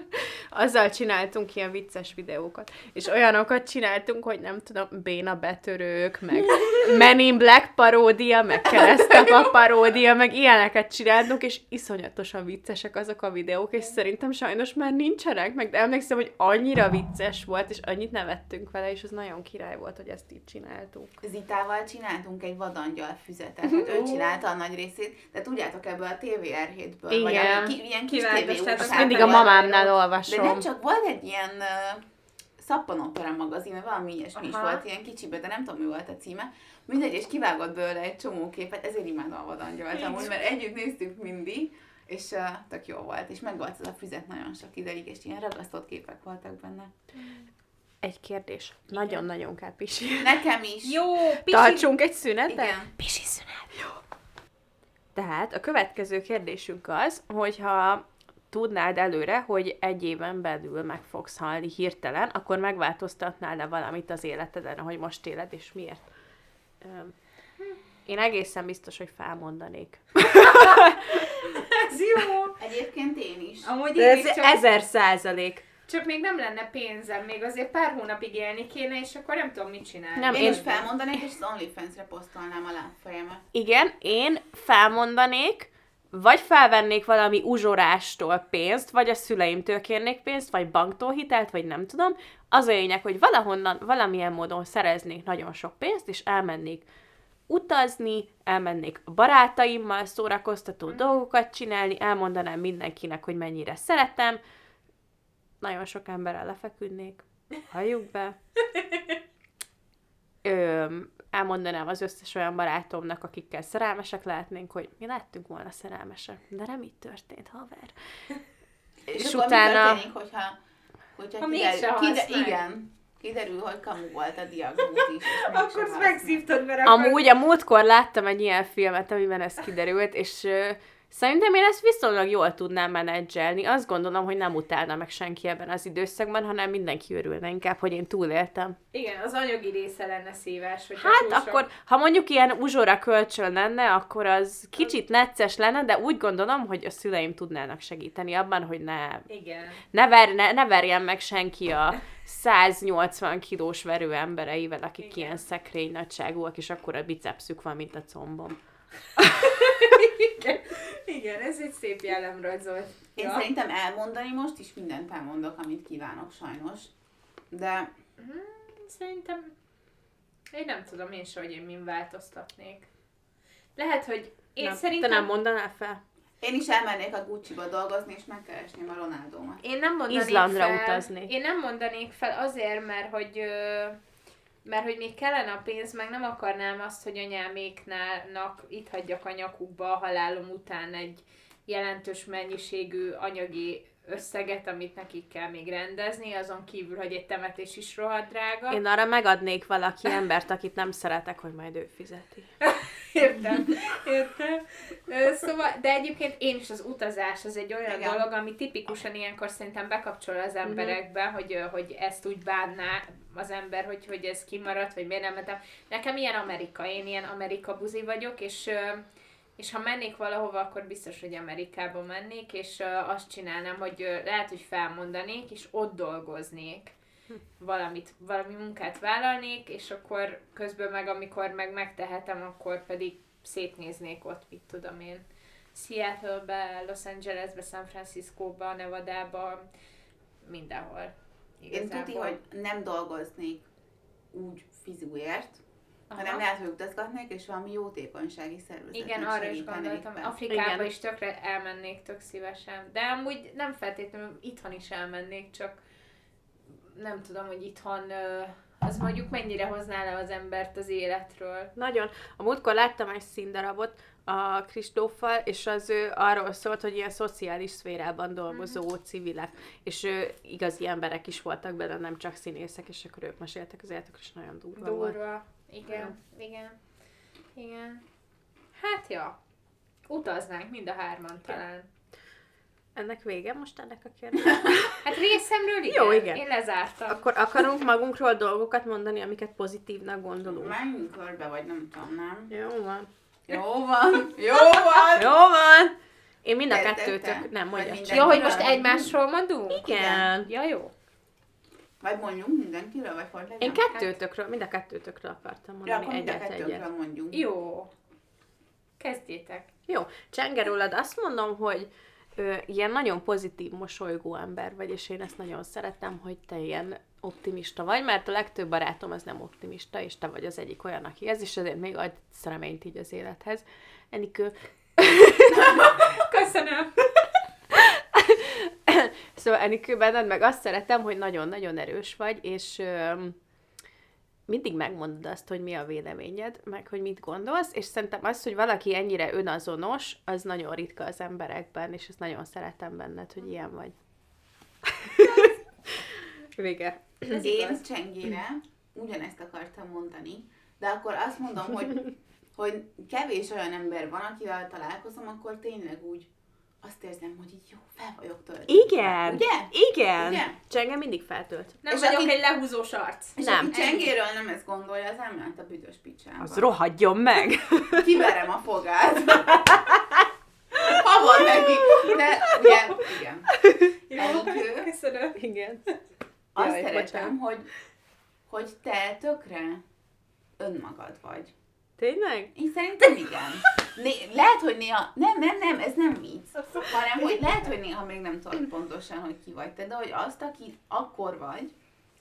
Azzal csináltunk ilyen vicces videókat. És olyanokat csináltunk, hogy nem tudom, béna betörők, meg (laughs) Men in Black paródia, meg keresztapa paródia, meg ilyeneket csináltunk, és iszonyatosan viccesek azok a videók, és szerintem sajnos már nincsenek meg, de emlékszem, hogy annyira vicces volt, és annyit nevettünk vele, és az nagyon király volt, hogy ezt így csináltuk. Zitával csináltunk egy vadangyal füzetet, hát ő csinálta a nagy részét, de tudjátok ebből a TVR7-ből, vagy Igen. a ki, ilyen kis Hát, mindig a vagy- mamámnál De olvasom. nem csak volt egy ilyen uh, szappanopera magazin, vagy valami ilyesmi is Aha. volt, ilyen kicsibe, de nem tudom, mi volt a címe. Mindegy, és kivágott belőle egy csomó képet, ezért imádom a vadangyalt amúgy, mert együtt néztük mindig, és uh, tök jó volt, és meg volt ez a füzet nagyon sok ideig, és ilyen ragasztott képek voltak benne. Egy kérdés. Nagyon-nagyon kell pisi. Nekem is. Jó, pisi. Tartsunk egy szünetet? Igen. Pisi szünet. Jó. Tehát a következő kérdésünk az, hogyha tudnád előre, hogy egy éven belül meg fogsz halni hirtelen, akkor megváltoztatnál-e valamit az életeden, ahogy most éled, és miért? Én egészen biztos, hogy felmondanék. (laughs) Ez jó. Egyébként én is. Amúgy én ez is csak, ezer százalék. csak még nem lenne pénzem, még azért pár hónapig élni kéne, és akkor nem tudom mit csinálni. Nem, Én, én- is felmondanék, és az OnlyFans-re posztolnám a lábfejemet. Igen, én felmondanék, vagy felvennék valami uzsorástól pénzt, vagy a szüleimtől kérnék pénzt, vagy banktól hitelt, vagy nem tudom. Az a lényeg, hogy valahonnan, valamilyen módon szereznék nagyon sok pénzt, és elmennék utazni, elmennék barátaimmal szórakoztató dolgokat csinálni, elmondanám mindenkinek, hogy mennyire szeretem, nagyon sok emberrel lefeküdnék, halljuk be. (laughs) Ö, elmondanám az összes olyan barátomnak, akikkel szerelmesek lehetnénk, hogy mi lettünk volna szerelmesek, de nem így történt, haver. És, És utána- mi történik, hogyha, hogyha Ha kiderül, mégse halsz kider, meg. igen, kiderül, hogy kamu volt a diagnózis. Akkor megszívtad, mert Amúgy a múltkor láttam egy ilyen filmet, amiben ez kiderült, és szerintem én ezt viszonylag jól tudnám menedzselni. Azt gondolom, hogy nem utálna meg senki ebben az időszakban, hanem mindenki örülne inkább, hogy én túléltem. Igen, az anyagi része lenne szívás, hogy Hát akkor, ha mondjuk ilyen uzsora kölcsön lenne, akkor az kicsit necces lenne, de úgy gondolom, hogy a szüleim tudnának segíteni abban, hogy ne, Igen. ne, ver, ne, ne verjen meg senki a 180 kilós verő embereivel, akik Igen. ilyen szekrény nagyságúak, és akkor a bicepszük van, mint a combom. (laughs) Igen. Igen, ez egy szép jellemrajz volt. Én Ja. szerintem elmondani most is mindent elmondok, amit kívánok sajnos. De Szerintem én nem tudom én se, hogy én min változtatnék. Lehet, hogy én Na, szerintem... Te nem mondanál fel? én is elmennék a Gucci-ba dolgozni, és megkeresném a Ronaldómat. Én nem mondanék Izlandra fel, utazni. Én nem mondanék fel azért, mert hogy ö, mert hogy még kellene a pénz, meg nem akarnám azt, hogy anyáméknak itt hagyjak a nyakukba a halálom után egy jelentős mennyiségű anyagi összeget, amit nekik kell még rendezni, azon kívül, hogy egy temetés is rohadt drága. Én arra megadnék valaki embert, akit nem szeretek, hogy majd ő fizeti. (laughs) Értem, értem. Szóval, de egyébként én is az utazás az egy olyan Igen. dolog, ami tipikusan ilyenkor szerintem bekapcsol az emberekbe, hogy, ö, hogy ezt úgy bánná az ember, hogy, hogy ez kimaradt, vagy miért nem mentem. Nekem ilyen Amerika, én ilyen Amerika buzi vagyok, és és ha mennék valahova, akkor biztos, hogy Amerikába mennék, és azt csinálnám, hogy lehet, hogy felmondanék, és ott dolgoznék valamit, valami munkát vállalnék, és akkor közben meg, amikor meg megtehetem, akkor pedig szétnéznék ott, mit tudom én, Seattle-be, Los Angelesbe, San Francisco-ba, Nevada-ba, mindenhol. Én tuti, hogy nem dolgoznék úgy fizuért, Aha. hanem lehet, hogy utazgatnék, és valami jótékonysági szervezetnek Igen, arra is gondoltam. be. Afrikába Igen. is tökre elmennék tök szívesen. De amúgy nem feltétlenül itthon is elmennék, csak nem tudom, hogy itthon az mondjuk mennyire hozná le az embert az életről. Nagyon. A múltkor láttam egy színdarabot a Kristóffal, és az ő arról szólt, hogy ilyen szociális szférában dolgozó Mhm. civilek, és ő, igazi emberek is voltak benne, nem csak színészek, és akkor ők meséltek az életük, és nagyon durva, volt. Igen, igen, igen. Hát ja, utaznánk mind a hárman talán. Ennek vége most ennek a kérdés? (laughs) Hát részemről igen. Jó, igen. Én lezártam. Akkor akarunk magunkról dolgokat mondani, amiket pozitívnak gondolunk. Menjünk körbe, vagy nem tudom, nem? Jó van. Jó van, jó van! Jó van! Én mind a kettőtök, nem, mondja. Jó, hogy most egymásról mondunk? Igen. Ja, jó. Vagy mondjunk mindenkiről, vagy hogy legyen? Én kettőtökről, mind a kettőtökről akartam Ja, mondani akkor mind a egyet egyet. mondjunk. Jó. Kezdjétek. Jó, Csenge rólad azt mondom, hogy ö, ilyen nagyon pozitív, mosolygó ember vagy, és én ezt nagyon szeretem, hogy te ilyen optimista vagy, mert a legtöbb barátom az nem optimista, és te vagy az egyik olyan, aki ez, és azért még ad reményt így az élethez. Enikő, Köszönöm. Szóval Enikő benned meg azt szeretem, hogy nagyon-nagyon erős vagy, és öm, mindig megmondod azt, hogy mi a véleményed, meg hogy mit gondolsz, és szerintem az, hogy valaki ennyire önazonos, az nagyon ritka az emberekben, és ezt nagyon szeretem benned, hogy ilyen vagy. (laughs) Vége. Ez Én igaz. csengére ugyanezt akartam mondani, de akkor azt mondom, hogy, hogy kevés olyan ember van, akivel találkozom, akkor tényleg úgy azt érzem, hogy így jó, fel vagyok töltve. Igen! Ugye? Igen! Ugye? Csenge mindig feltölt. Nem És vagyok aki- egy lehúzós arc. És Nem. aki csengéről nem ezt gondolja, az elment a büdös picsába. Az rohadjon meg! (laughs) Kiverem a fogát. Ha van neki. De ugye, igen. Enikő, Köszönöm. Igen. azt Jaj, szeretem, hogy, hogy te tökre önmagad vagy. Tényleg? Én szerintem igen. Né- lehet, hogy néha, nem, nem, nem, ez nem vicc, hanem, hogy lehet, hogy néha még nem tudod pontosan, hogy ki vagy te, de hogy azt, aki akkor vagy,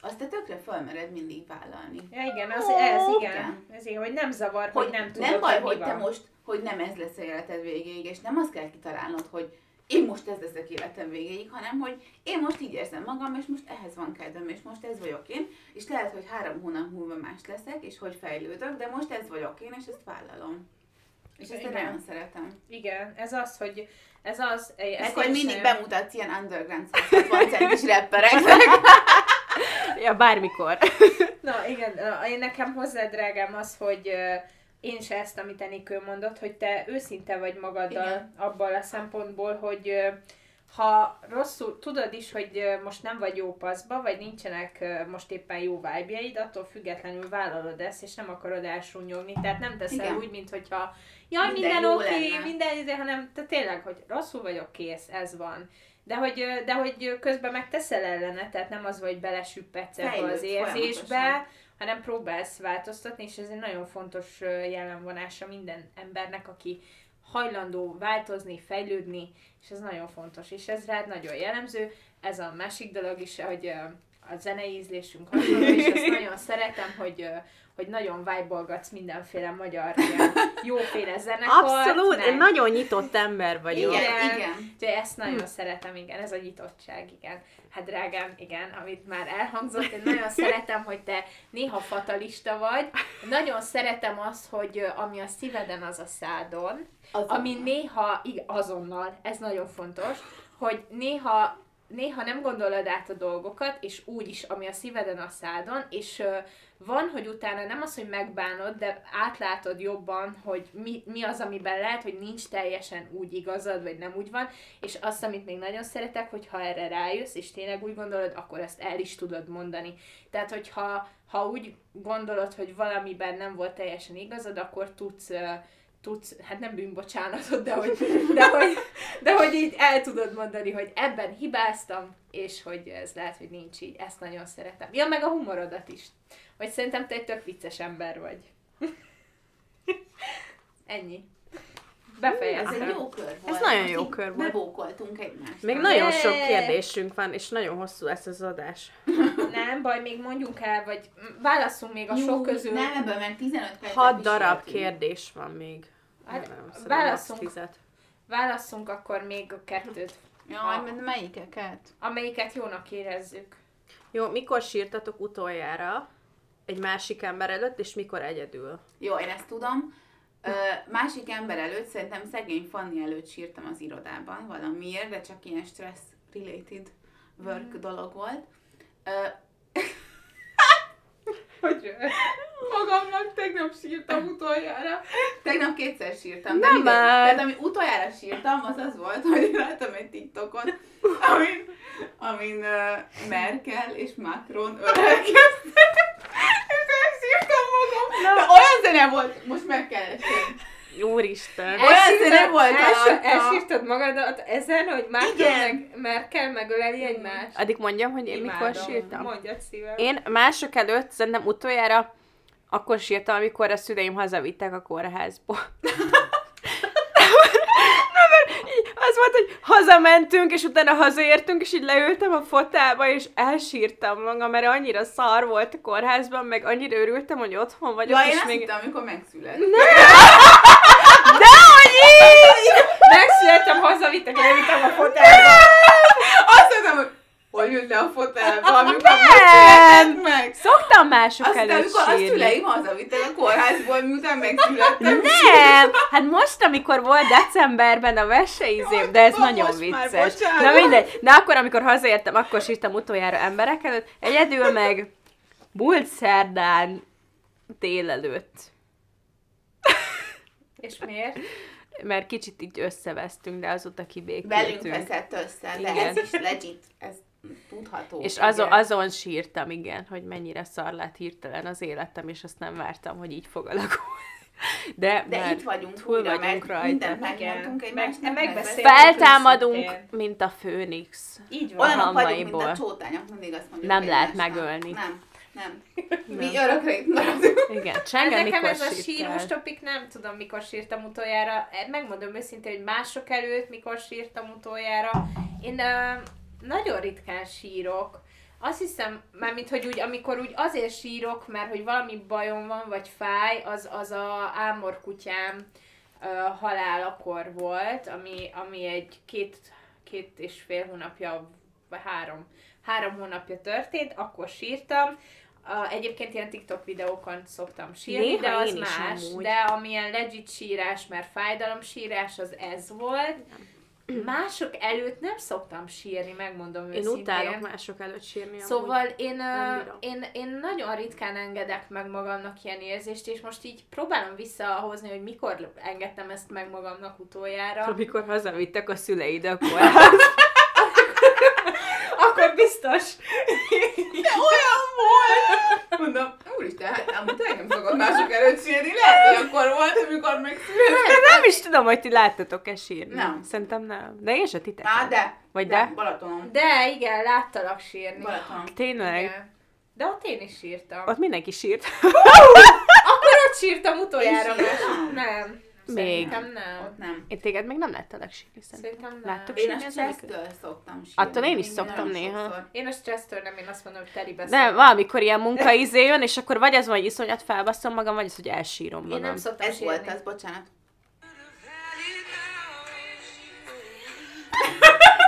azt te tökre fölmered mindig vállalni. Ja igen, az, ez igen. Igen. Ez igen, hogy nem zavar, hogy, Hogy nem tudod, nem baj, hogy, hogy te most, hogy nem ez lesz a életed végéig, és nem azt kell kitalálnod, hogy én most ez leszek életem végéig, hanem hogy én most így érzem magam, és most ehhez van kedvem, és most ez vagyok én, és lehet, hogy három hónap múlva más leszek, és hogy fejlődök, de most ez vagyok én, és ezt vállalom. És ezt nagyon szeretem. Igen, ez az, hogy ez az... Ez akkor én mindig bemutatsz ilyen underground 160 centis rappereknek. (laughs) Ja, bármikor. Na igen, én nekem hozzá drágám az, hogy én se ezt, amit Enikő mondott, hogy te őszinte vagy magaddal Igen. abban a szempontból, hogy ha rosszul, tudod is, hogy most nem vagy jó paszba, vagy nincsenek most éppen jó vibe attól függetlenül vállalod ezt, és nem akarod elsúnyogni. Tehát nem teszel Igen. úgy, mint hogyha jaj, Minden minden, oké, okay, minden izé, hanem te tényleg, hogy rosszul vagyok, kész, ez van. De hogy, de hogy közben meg teszel ellene, tehát nem az, hogy belesüppedsz ebbe az érzésbe, folyamatosan. Hanem próbálsz változtatni, és ez egy nagyon fontos jellemvonása minden embernek, aki hajlandó változni, fejlődni, és ez nagyon fontos, és ez rád nagyon jellemző. Ez a másik dolog is, hogy a zenei ízlésünk hasonló, és azt nagyon szeretem, hogy, hogy nagyon vibe mindenféle magyar ilyen jóféle zenekart. Abszolút, meg- én nagyon nyitott ember vagyok. Igen, Igen. igen. Úgyhogy ezt nagyon szeretem, igen, ez a nyitottság, igen. Hát drágám, igen, amit már elhangzott, én nagyon szeretem, hogy te néha fatalista vagy. Nagyon szeretem azt, hogy ami a szíveden, az a szádon. Azonnal. Ami néha, igen, azonnal, ez nagyon fontos, hogy néha néha nem gondolod át a dolgokat, és úgy is, ami a szíveden, a szádon, és van, hogy utána nem az, hogy megbánod, de átlátod jobban, hogy mi, mi az, amiben lehet, hogy nincs teljesen úgy igazad, vagy nem úgy van, és azt, amit még nagyon szeretek, hogy ha erre rájössz, és tényleg úgy gondolod, akkor ezt el is tudod mondani. Tehát, hogyha ha úgy gondolod, hogy valamiben nem volt teljesen igazad, akkor tudsz tudsz, hát nem bűnbocsánatot, de hogy, de, hogy, de hogy így el tudod mondani, hogy ebben hibáztam, és hogy ez lehet, hogy nincs így. Ezt nagyon szeretem. Ja, meg a humorodat is. Vagy szerintem te egy tök vicces ember vagy. (laughs) Ennyi. Ez Befejeztem. egy jó kör volt. Ez nagyon jó kör volt. Bebókoltunk egymást. Még nagyon sok kérdésünk van, és nagyon hosszú lesz az adás. (laughs) Nem baj, még mondjunk el, vagy válasszunk még a sok közül. Nem, ebből meg 15 percet Hat is darab éltünk. kérdés van még. Hát, Nem, tizet. Válasszunk akkor még a kettőt, Jaj, de melyikeket? amelyiket jónak érezzük. Jó, mikor sírtatok utoljára? Egy másik ember előtt, és mikor egyedül. Jó, én ezt tudom. Ö, másik ember előtt, szerintem szegény Fanni előtt sírtam az irodában valamiért, de csak ilyen stress-related work Mm. dolog volt. Ö, (laughs) Hogy Magamnak tegnap sírtam utoljára. Tegnap kétszer sírtam. De Nem már. Tehát ami utoljára sírtam, az az volt, hogy (laughs) láttam egy TikTokon, amin, amin uh, Merkel és Macron ölelkeztek. Magam. De olyan zene volt, most meg kell esni. Úristen. Olyan zene volt első, alatta. Elsírtad magadat ezen, hogy Igen. meg Merkel megöleli egymást? Addig mondjam, hogy én mikor Imádom. sírtam. Mondjad szívem. Én mások előtt szerintem utoljára akkor sírtam, amikor a szüleim hazavittek a kórházból. (laughs) Az volt, hogy hazamentünk, és utána hazaértünk, és így leültem a fotába, és elsírtam magam, mert annyira szar volt a kórházban, meg annyira örültem, hogy otthon vagyok, Ja, én és azt még... hittem, amikor megszület. De hogy így! Megszülettem, hazavittek, leültem a fotelbe. Azt hittem, hogy hol jött le a fotelbe, amikor Nem. megszületett meg. Szoktam mások Azt hittem, előtt amikor a sírni. szüleim hazavittek a kórházból, miután megszülettem. Nem! Hát most, amikor volt decemberben a veseizém, de ez nagyon most már, vicces. bocsánat. Na mindegy. Na akkor, amikor hazaértem, akkor sírtam utoljára emberek előtt. Egyedül meg múlt szerdán délelőtt. És miért? Mert kicsit így összevesztünk, de azóta Velünk kibékültünk. veszett össze, de Igen. ez is legit, ez tudható. És azon, Igen. azon sírtam, igen, hogy mennyire szar lett hirtelen az életem, és azt nem vártam, hogy így fog alakulni. (laughs) De, De itt vagyunk túl újra, vagyunk mert rajta. mindent megmondtunk egymásnak. Meg-. Feltámadunk, őszintén. mint a főnix. Így van. Olyanok vagyunk, mint a csótányok, mindig azt mondjuk Nem lehet megölni. Nem, nem. (laughs) Mi örökre itt maradunk. Igen, Ez Csenge, nekem ez a sírós topik, nem tudom mikor sírtam utoljára. Megmondom őszintén, hogy mások előtt mikor sírtam utoljára. Én uh, nagyon ritkán sírok. Azt hiszem, mármint, hogy úgy, amikor úgy azért sírok, mert hogy valami bajom van, vagy fáj, az, az a ámor kutyám uh, halálakor volt, ami, ami egy két, két és fél hónapja, vagy három, három hónapja történt, akkor sírtam. Uh, egyébként ilyen TikTok videókon szoktam sírni, Néha de az más. amúgy. De amilyen legit sírás, mert fájdalom sírás, az ez volt. Mások előtt nem szoktam sírni, megmondom Én őszintén. utálok mások előtt sírni. Szóval én, én, én nagyon ritkán engedek meg magamnak ilyen érzést, és most így próbálom visszahozni, hogy mikor engedtem ezt meg magamnak utoljára. Amikor hazavittek a szüleid a kórházba. (laughs) Akkor biztos. De olyan volt! Mondom, úristen, hát amúgy tényleg nem szokott mások előtt sírni. Lehet, hogy akkor volt, amikor megszületett. nem is tudom, hogy ti láttatok-e sírni. Nem. Szerintem nem. De én se titek. Á, de. Vagy de? Balatonon. De igen, láttalak sírni. Balatonon. Tényleg? Igen. De ott én is sírtam. Ott mindenki sírt. Akkor ott sírtam utoljára. Én sírtam? Nem. Még. Szerintem nem. Ott nem. Én téged még nem láttalak sírni szerintem. Szerintem nem. Láttok Én a stressztől szoktam sírni. Attól én is Még szoktam néha. sokszor. Én a stressztől nem, én azt mondom, hogy teli De valamikor ilyen munkaizé jön, és akkor vagy az van, hogy iszonyat felbasszom magam, vagy az, hogy elsírom magam. Én nem szoktam Ez sírni. volt az, bocsánat.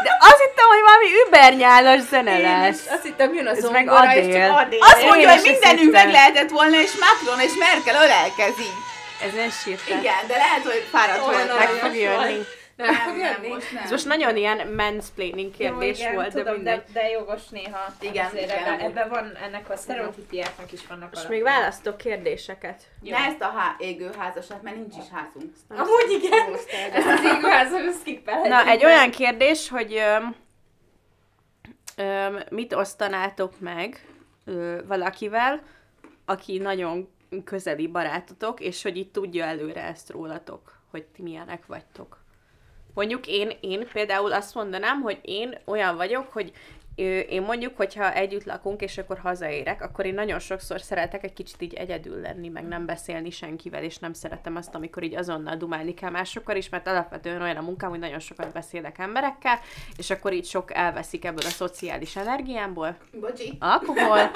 De azt hittem, hogy valami übernyálas zene Én lesz. is azt hittem, jön a Ez meg zongora, és Adél. csak Adél. Azt Én mondja, hogy mindenünk meg lehetett volna, és Macron és Merkel ölelkezik. Ezen sírtál. Igen, de lehet, hogy fáradt Olyan voltam. Meg fog jönni. Nem, fog nem, jönni? most nem. Ez most nagyon ilyen mansplaining kérdés Jó, igen, volt, de tudom, mindegy. de, de jogos néha. Igen, Azért igen, ebben, ebben van, ennek a sztereotípiáknak is vannak Most alapjai. még választok kérdéseket. Jó. Ne ezt a há- égő házasat, mert nincs is házunk. Amúgy igen. Ezt az égőházon skippelhetjük. Na, egy olyan kérdés, hogy öm, öm, mit osztanátok meg ö, valakivel, aki nagyon közeli barátotok, és hogy itt tudja előre ezt rólatok, hogy ti milyenek vagytok. Mondjuk én, én például azt mondanám, hogy én olyan vagyok, hogy én mondjuk, hogyha együtt lakunk, és akkor hazaérek, akkor én nagyon sokszor szeretek egy kicsit így egyedül lenni, meg nem beszélni senkivel, és nem szeretem azt, amikor így azonnal dumálni kell másokkal is, mert alapvetően olyan a munkám, hogy nagyon sokat beszélek emberekkel, és akkor így sok elveszik ebből a szociális energiámból, Bocsi. alkohol,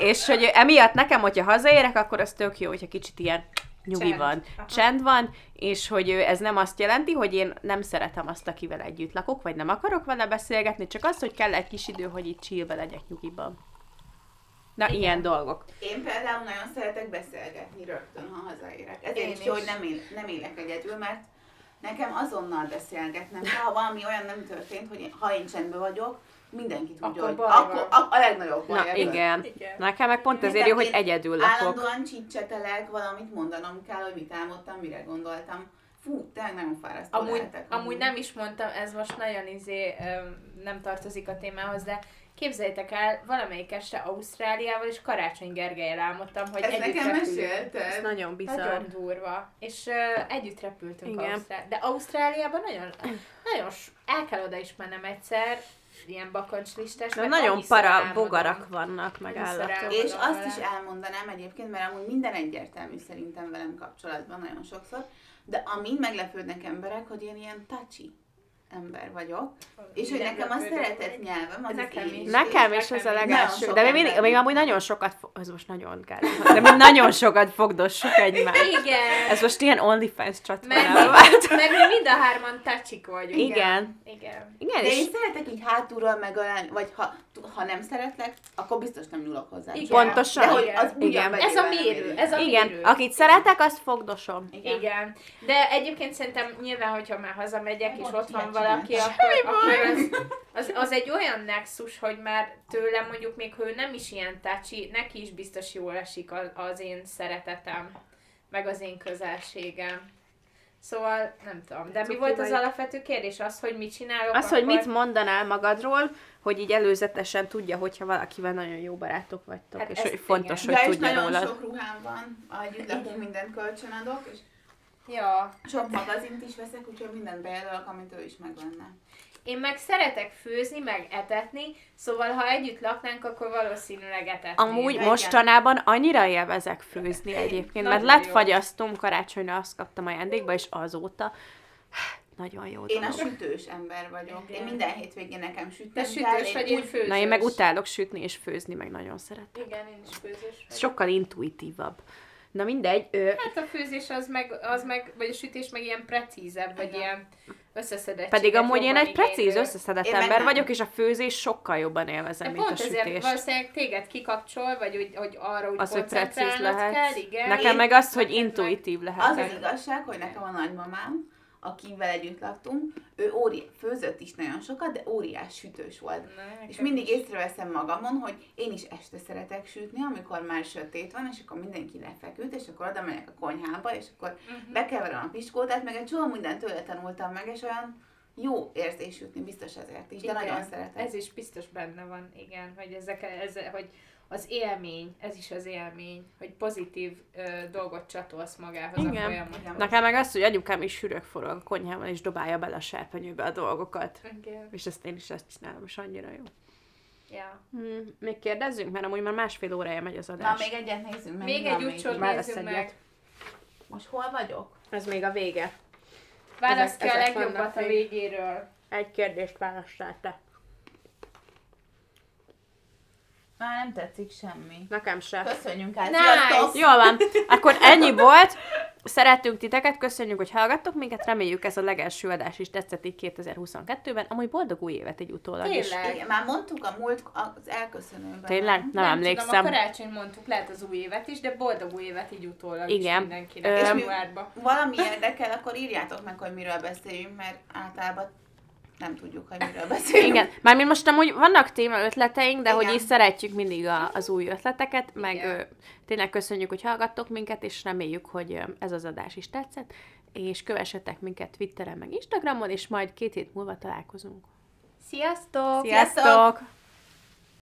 és hogy emiatt nekem, hogyha hazaérek, akkor az tök jó, hogyha kicsit ilyen nyugi Csend. van, Aha. csend van, és hogy ez nem azt jelenti, hogy én nem szeretem azt, akivel együtt lakok, vagy nem akarok vele beszélgetni, csak az, hogy kell egy kis idő, hogy itt chillbe legyek nyugiban. Na, Igen. ilyen dolgok. Én például nagyon szeretek beszélgetni rögtön, ha hazaérek. Én Ezért is is. jó, hogy nem, él, nem élek egyedül, mert nekem azonnal beszélgetnem. Ha valami olyan nem történt, hogy én, ha én csendben vagyok, mindenki tudja, Akkor hogy baj akkor van. a, a legnagyobb baj. Na, igen. Igen. Nekem meg pont ezért jó, hogy egyedül lakok. Állandóan csicsetelek, valamit mondanom kell, hogy mit álmodtam, mire gondoltam. Fú, tényleg nagyon fárasztó Amúgy, lehetek. amúgy nem is mondtam, ez most nagyon izé, nem tartozik a témához, de képzeljétek el, valamelyik este Ausztráliával és Karácsony Gergelyel álmodtam, hogy Ezt együtt nekem repülünk. Ez mesélted? nagyon bizarr. Nagyon durva. És uh, együtt repültünk Igen. Ausztrál... De Ausztráliában nagyon, nagyon s- el kell oda is mennem egyszer, ilyen bakancslistás. Mert nagyon para álmodom. bogarak vannak, meg állatok. És azt is elmondanám egyébként, mert amúgy minden egyértelmű szerintem velem kapcsolatban nagyon sokszor, de amin meglepődnek emberek, hogy én ilyen touchy ember vagyok, és hogy nekem a szeretett nyelvem az Nekem is. Nekem is ez a legelső, Nagyon de még, mindig, még amúgy nagyon sokat, fo- ez most nagyon gáz, de még nagyon sokat fogdossuk egymást. Igen. Ez most ilyen OnlyFans mert, csatornával vált. mert mi mind a hárman tacsik vagyunk. Igen. Igen. Igen, De én szeretek így hátulról megölelni, vagy ha, ha nem szeretlek, akkor biztos nem nyúlok hozzá. Igen. Pontosan. De hogy az Igen. Ez a mérő, érő. ez a igen, mérő. akit szeretek, azt fogdosom. Igen. Igen. De egyébként szerintem nyilván, hogyha már hazamegyek, és ott van valaki, akkor, akkor az, az, az, egy olyan nexus, hogy már tőlem mondjuk még, ha ő nem is ilyen tácsi, neki is biztos jól esik az, az én szeretetem, meg az én közelségem. Szóval nem tudom. De mi volt az alapvető kérdés? Az, hogy mit csinálok? Az, hogy akkor... mit mondanál magadról, hogy így előzetesen tudja, hogyha valakivel nagyon jó barátok vagytok, Hát és hogy fontos, igen. hogy Ja, és tudja nagyon rólad. sok ruhám van, együtt lakunk, mindent kölcsönadok, és Ja. sok magazint is veszek, úgyhogy mindent bejelölök, amit ő is megvenne. Én meg szeretek főzni, meg etetni, szóval ha együtt laknánk, akkor valószínűleg etetnék. Amúgy Igen. mostanában annyira élvezek főzni egyébként, mert lett jó. fagyasztom, karácsonyra azt kaptam ajándékba, és azóta (sighs) nagyon jó Én a sütős ember vagyok. Igen. Én minden hétvégén nekem Te sütnem sütős vagy, én főzős. Na én meg utálok sütni és főzni, meg nagyon szeretem. Igen, én is főzős vagyok. sokkal intuitívabb. Na mindegy, ö, Hát a főzés az meg, az meg, vagy a sütés meg ilyen precízebb, vagy Igen. ilyen összeszedettséget pedig amúgy én egy precíz, igénylő. összeszedett Én ember nem. vagyok, és a főzés sokkal jobban élvezem, De mint a pont ezért sütés. valószínűleg téged kikapcsol, vagy hogy, hogy arra úgy Az, hogy precíz lehet. kell, igen. Nekem Én- meg az, hogy intuitív Az lehet. az igazság, hogy nekem a nagymamám, akivel együtt laktunk, ő óri, főzött is nagyon sokat, de óriás sütős volt. Nekem És mindig észreveszem magamon, hogy én is este szeretek sütni, amikor már sötét van, és akkor mindenki lefeküdt, és akkor oda megyek a konyhába, és akkor Mhm. bekeverem a piskótát, meg egy csomó mindent tőle tanultam meg, és olyan jó érzés sütni, biztos ezért is, de Igen, nagyon szeretem. Ez is biztos benne van, igen, hogy ezek, ez, hogy az élmény, ez is az élmény, hogy pozitív ö, dolgot csatolsz magához Igen. a folyamatban. Igen. Nekem meg az, hogy anyukám is sürög forog a konyhában, és dobálja bele a serpenyőbe a dolgokat. Igen. És ezt én is ezt csinálom, és annyira jó. Ja. Hmm, még kérdezzünk, mert amúgy már másfél órája megy az Na, adás. még egyet nézzünk meg. Még egy úcsot Válasz nézzünk meg. Most hol vagyok? Ez még a vége. Válasz ki a legjobbat a végéről. Egy kérdést választál te. Már nem tetszik semmi. Nekem se. Köszönjünk el. Nice. Jól van. Akkor ennyi volt. Szeretünk titeket, köszönjük, hogy hallgattok minket, reméljük ez a legelső adás is tetszett így 2022-ben. Amúgy boldog új évet egy utólag is. Tényleg. Már mondtuk a múlt az elköszönőben. Tényleg? Nem, Nem emlékszem. tudom, a karácsony mondtuk, lehet az új évet is, de boldog új évet így utólag Igen. is mindenkinek. Ö, És mi-. Valami érdekel, akkor írjátok meg, hogy miről beszéljünk, mert általában nem tudjuk, hogy miről (laughs) beszélünk. Igen, mármint most amúgy vannak téma ötleteink, de hogy Igen. is szeretjük mindig a, az új ötleteket, meg Igen. ö, tényleg köszönjük, hogy hallgattok minket, és reméljük, hogy ez az adás is tetszett, és kövessetek minket Twitteren, meg Instagramon, és majd két hét múlva találkozunk. Sziasztok! Sziasztok! Sziasztok!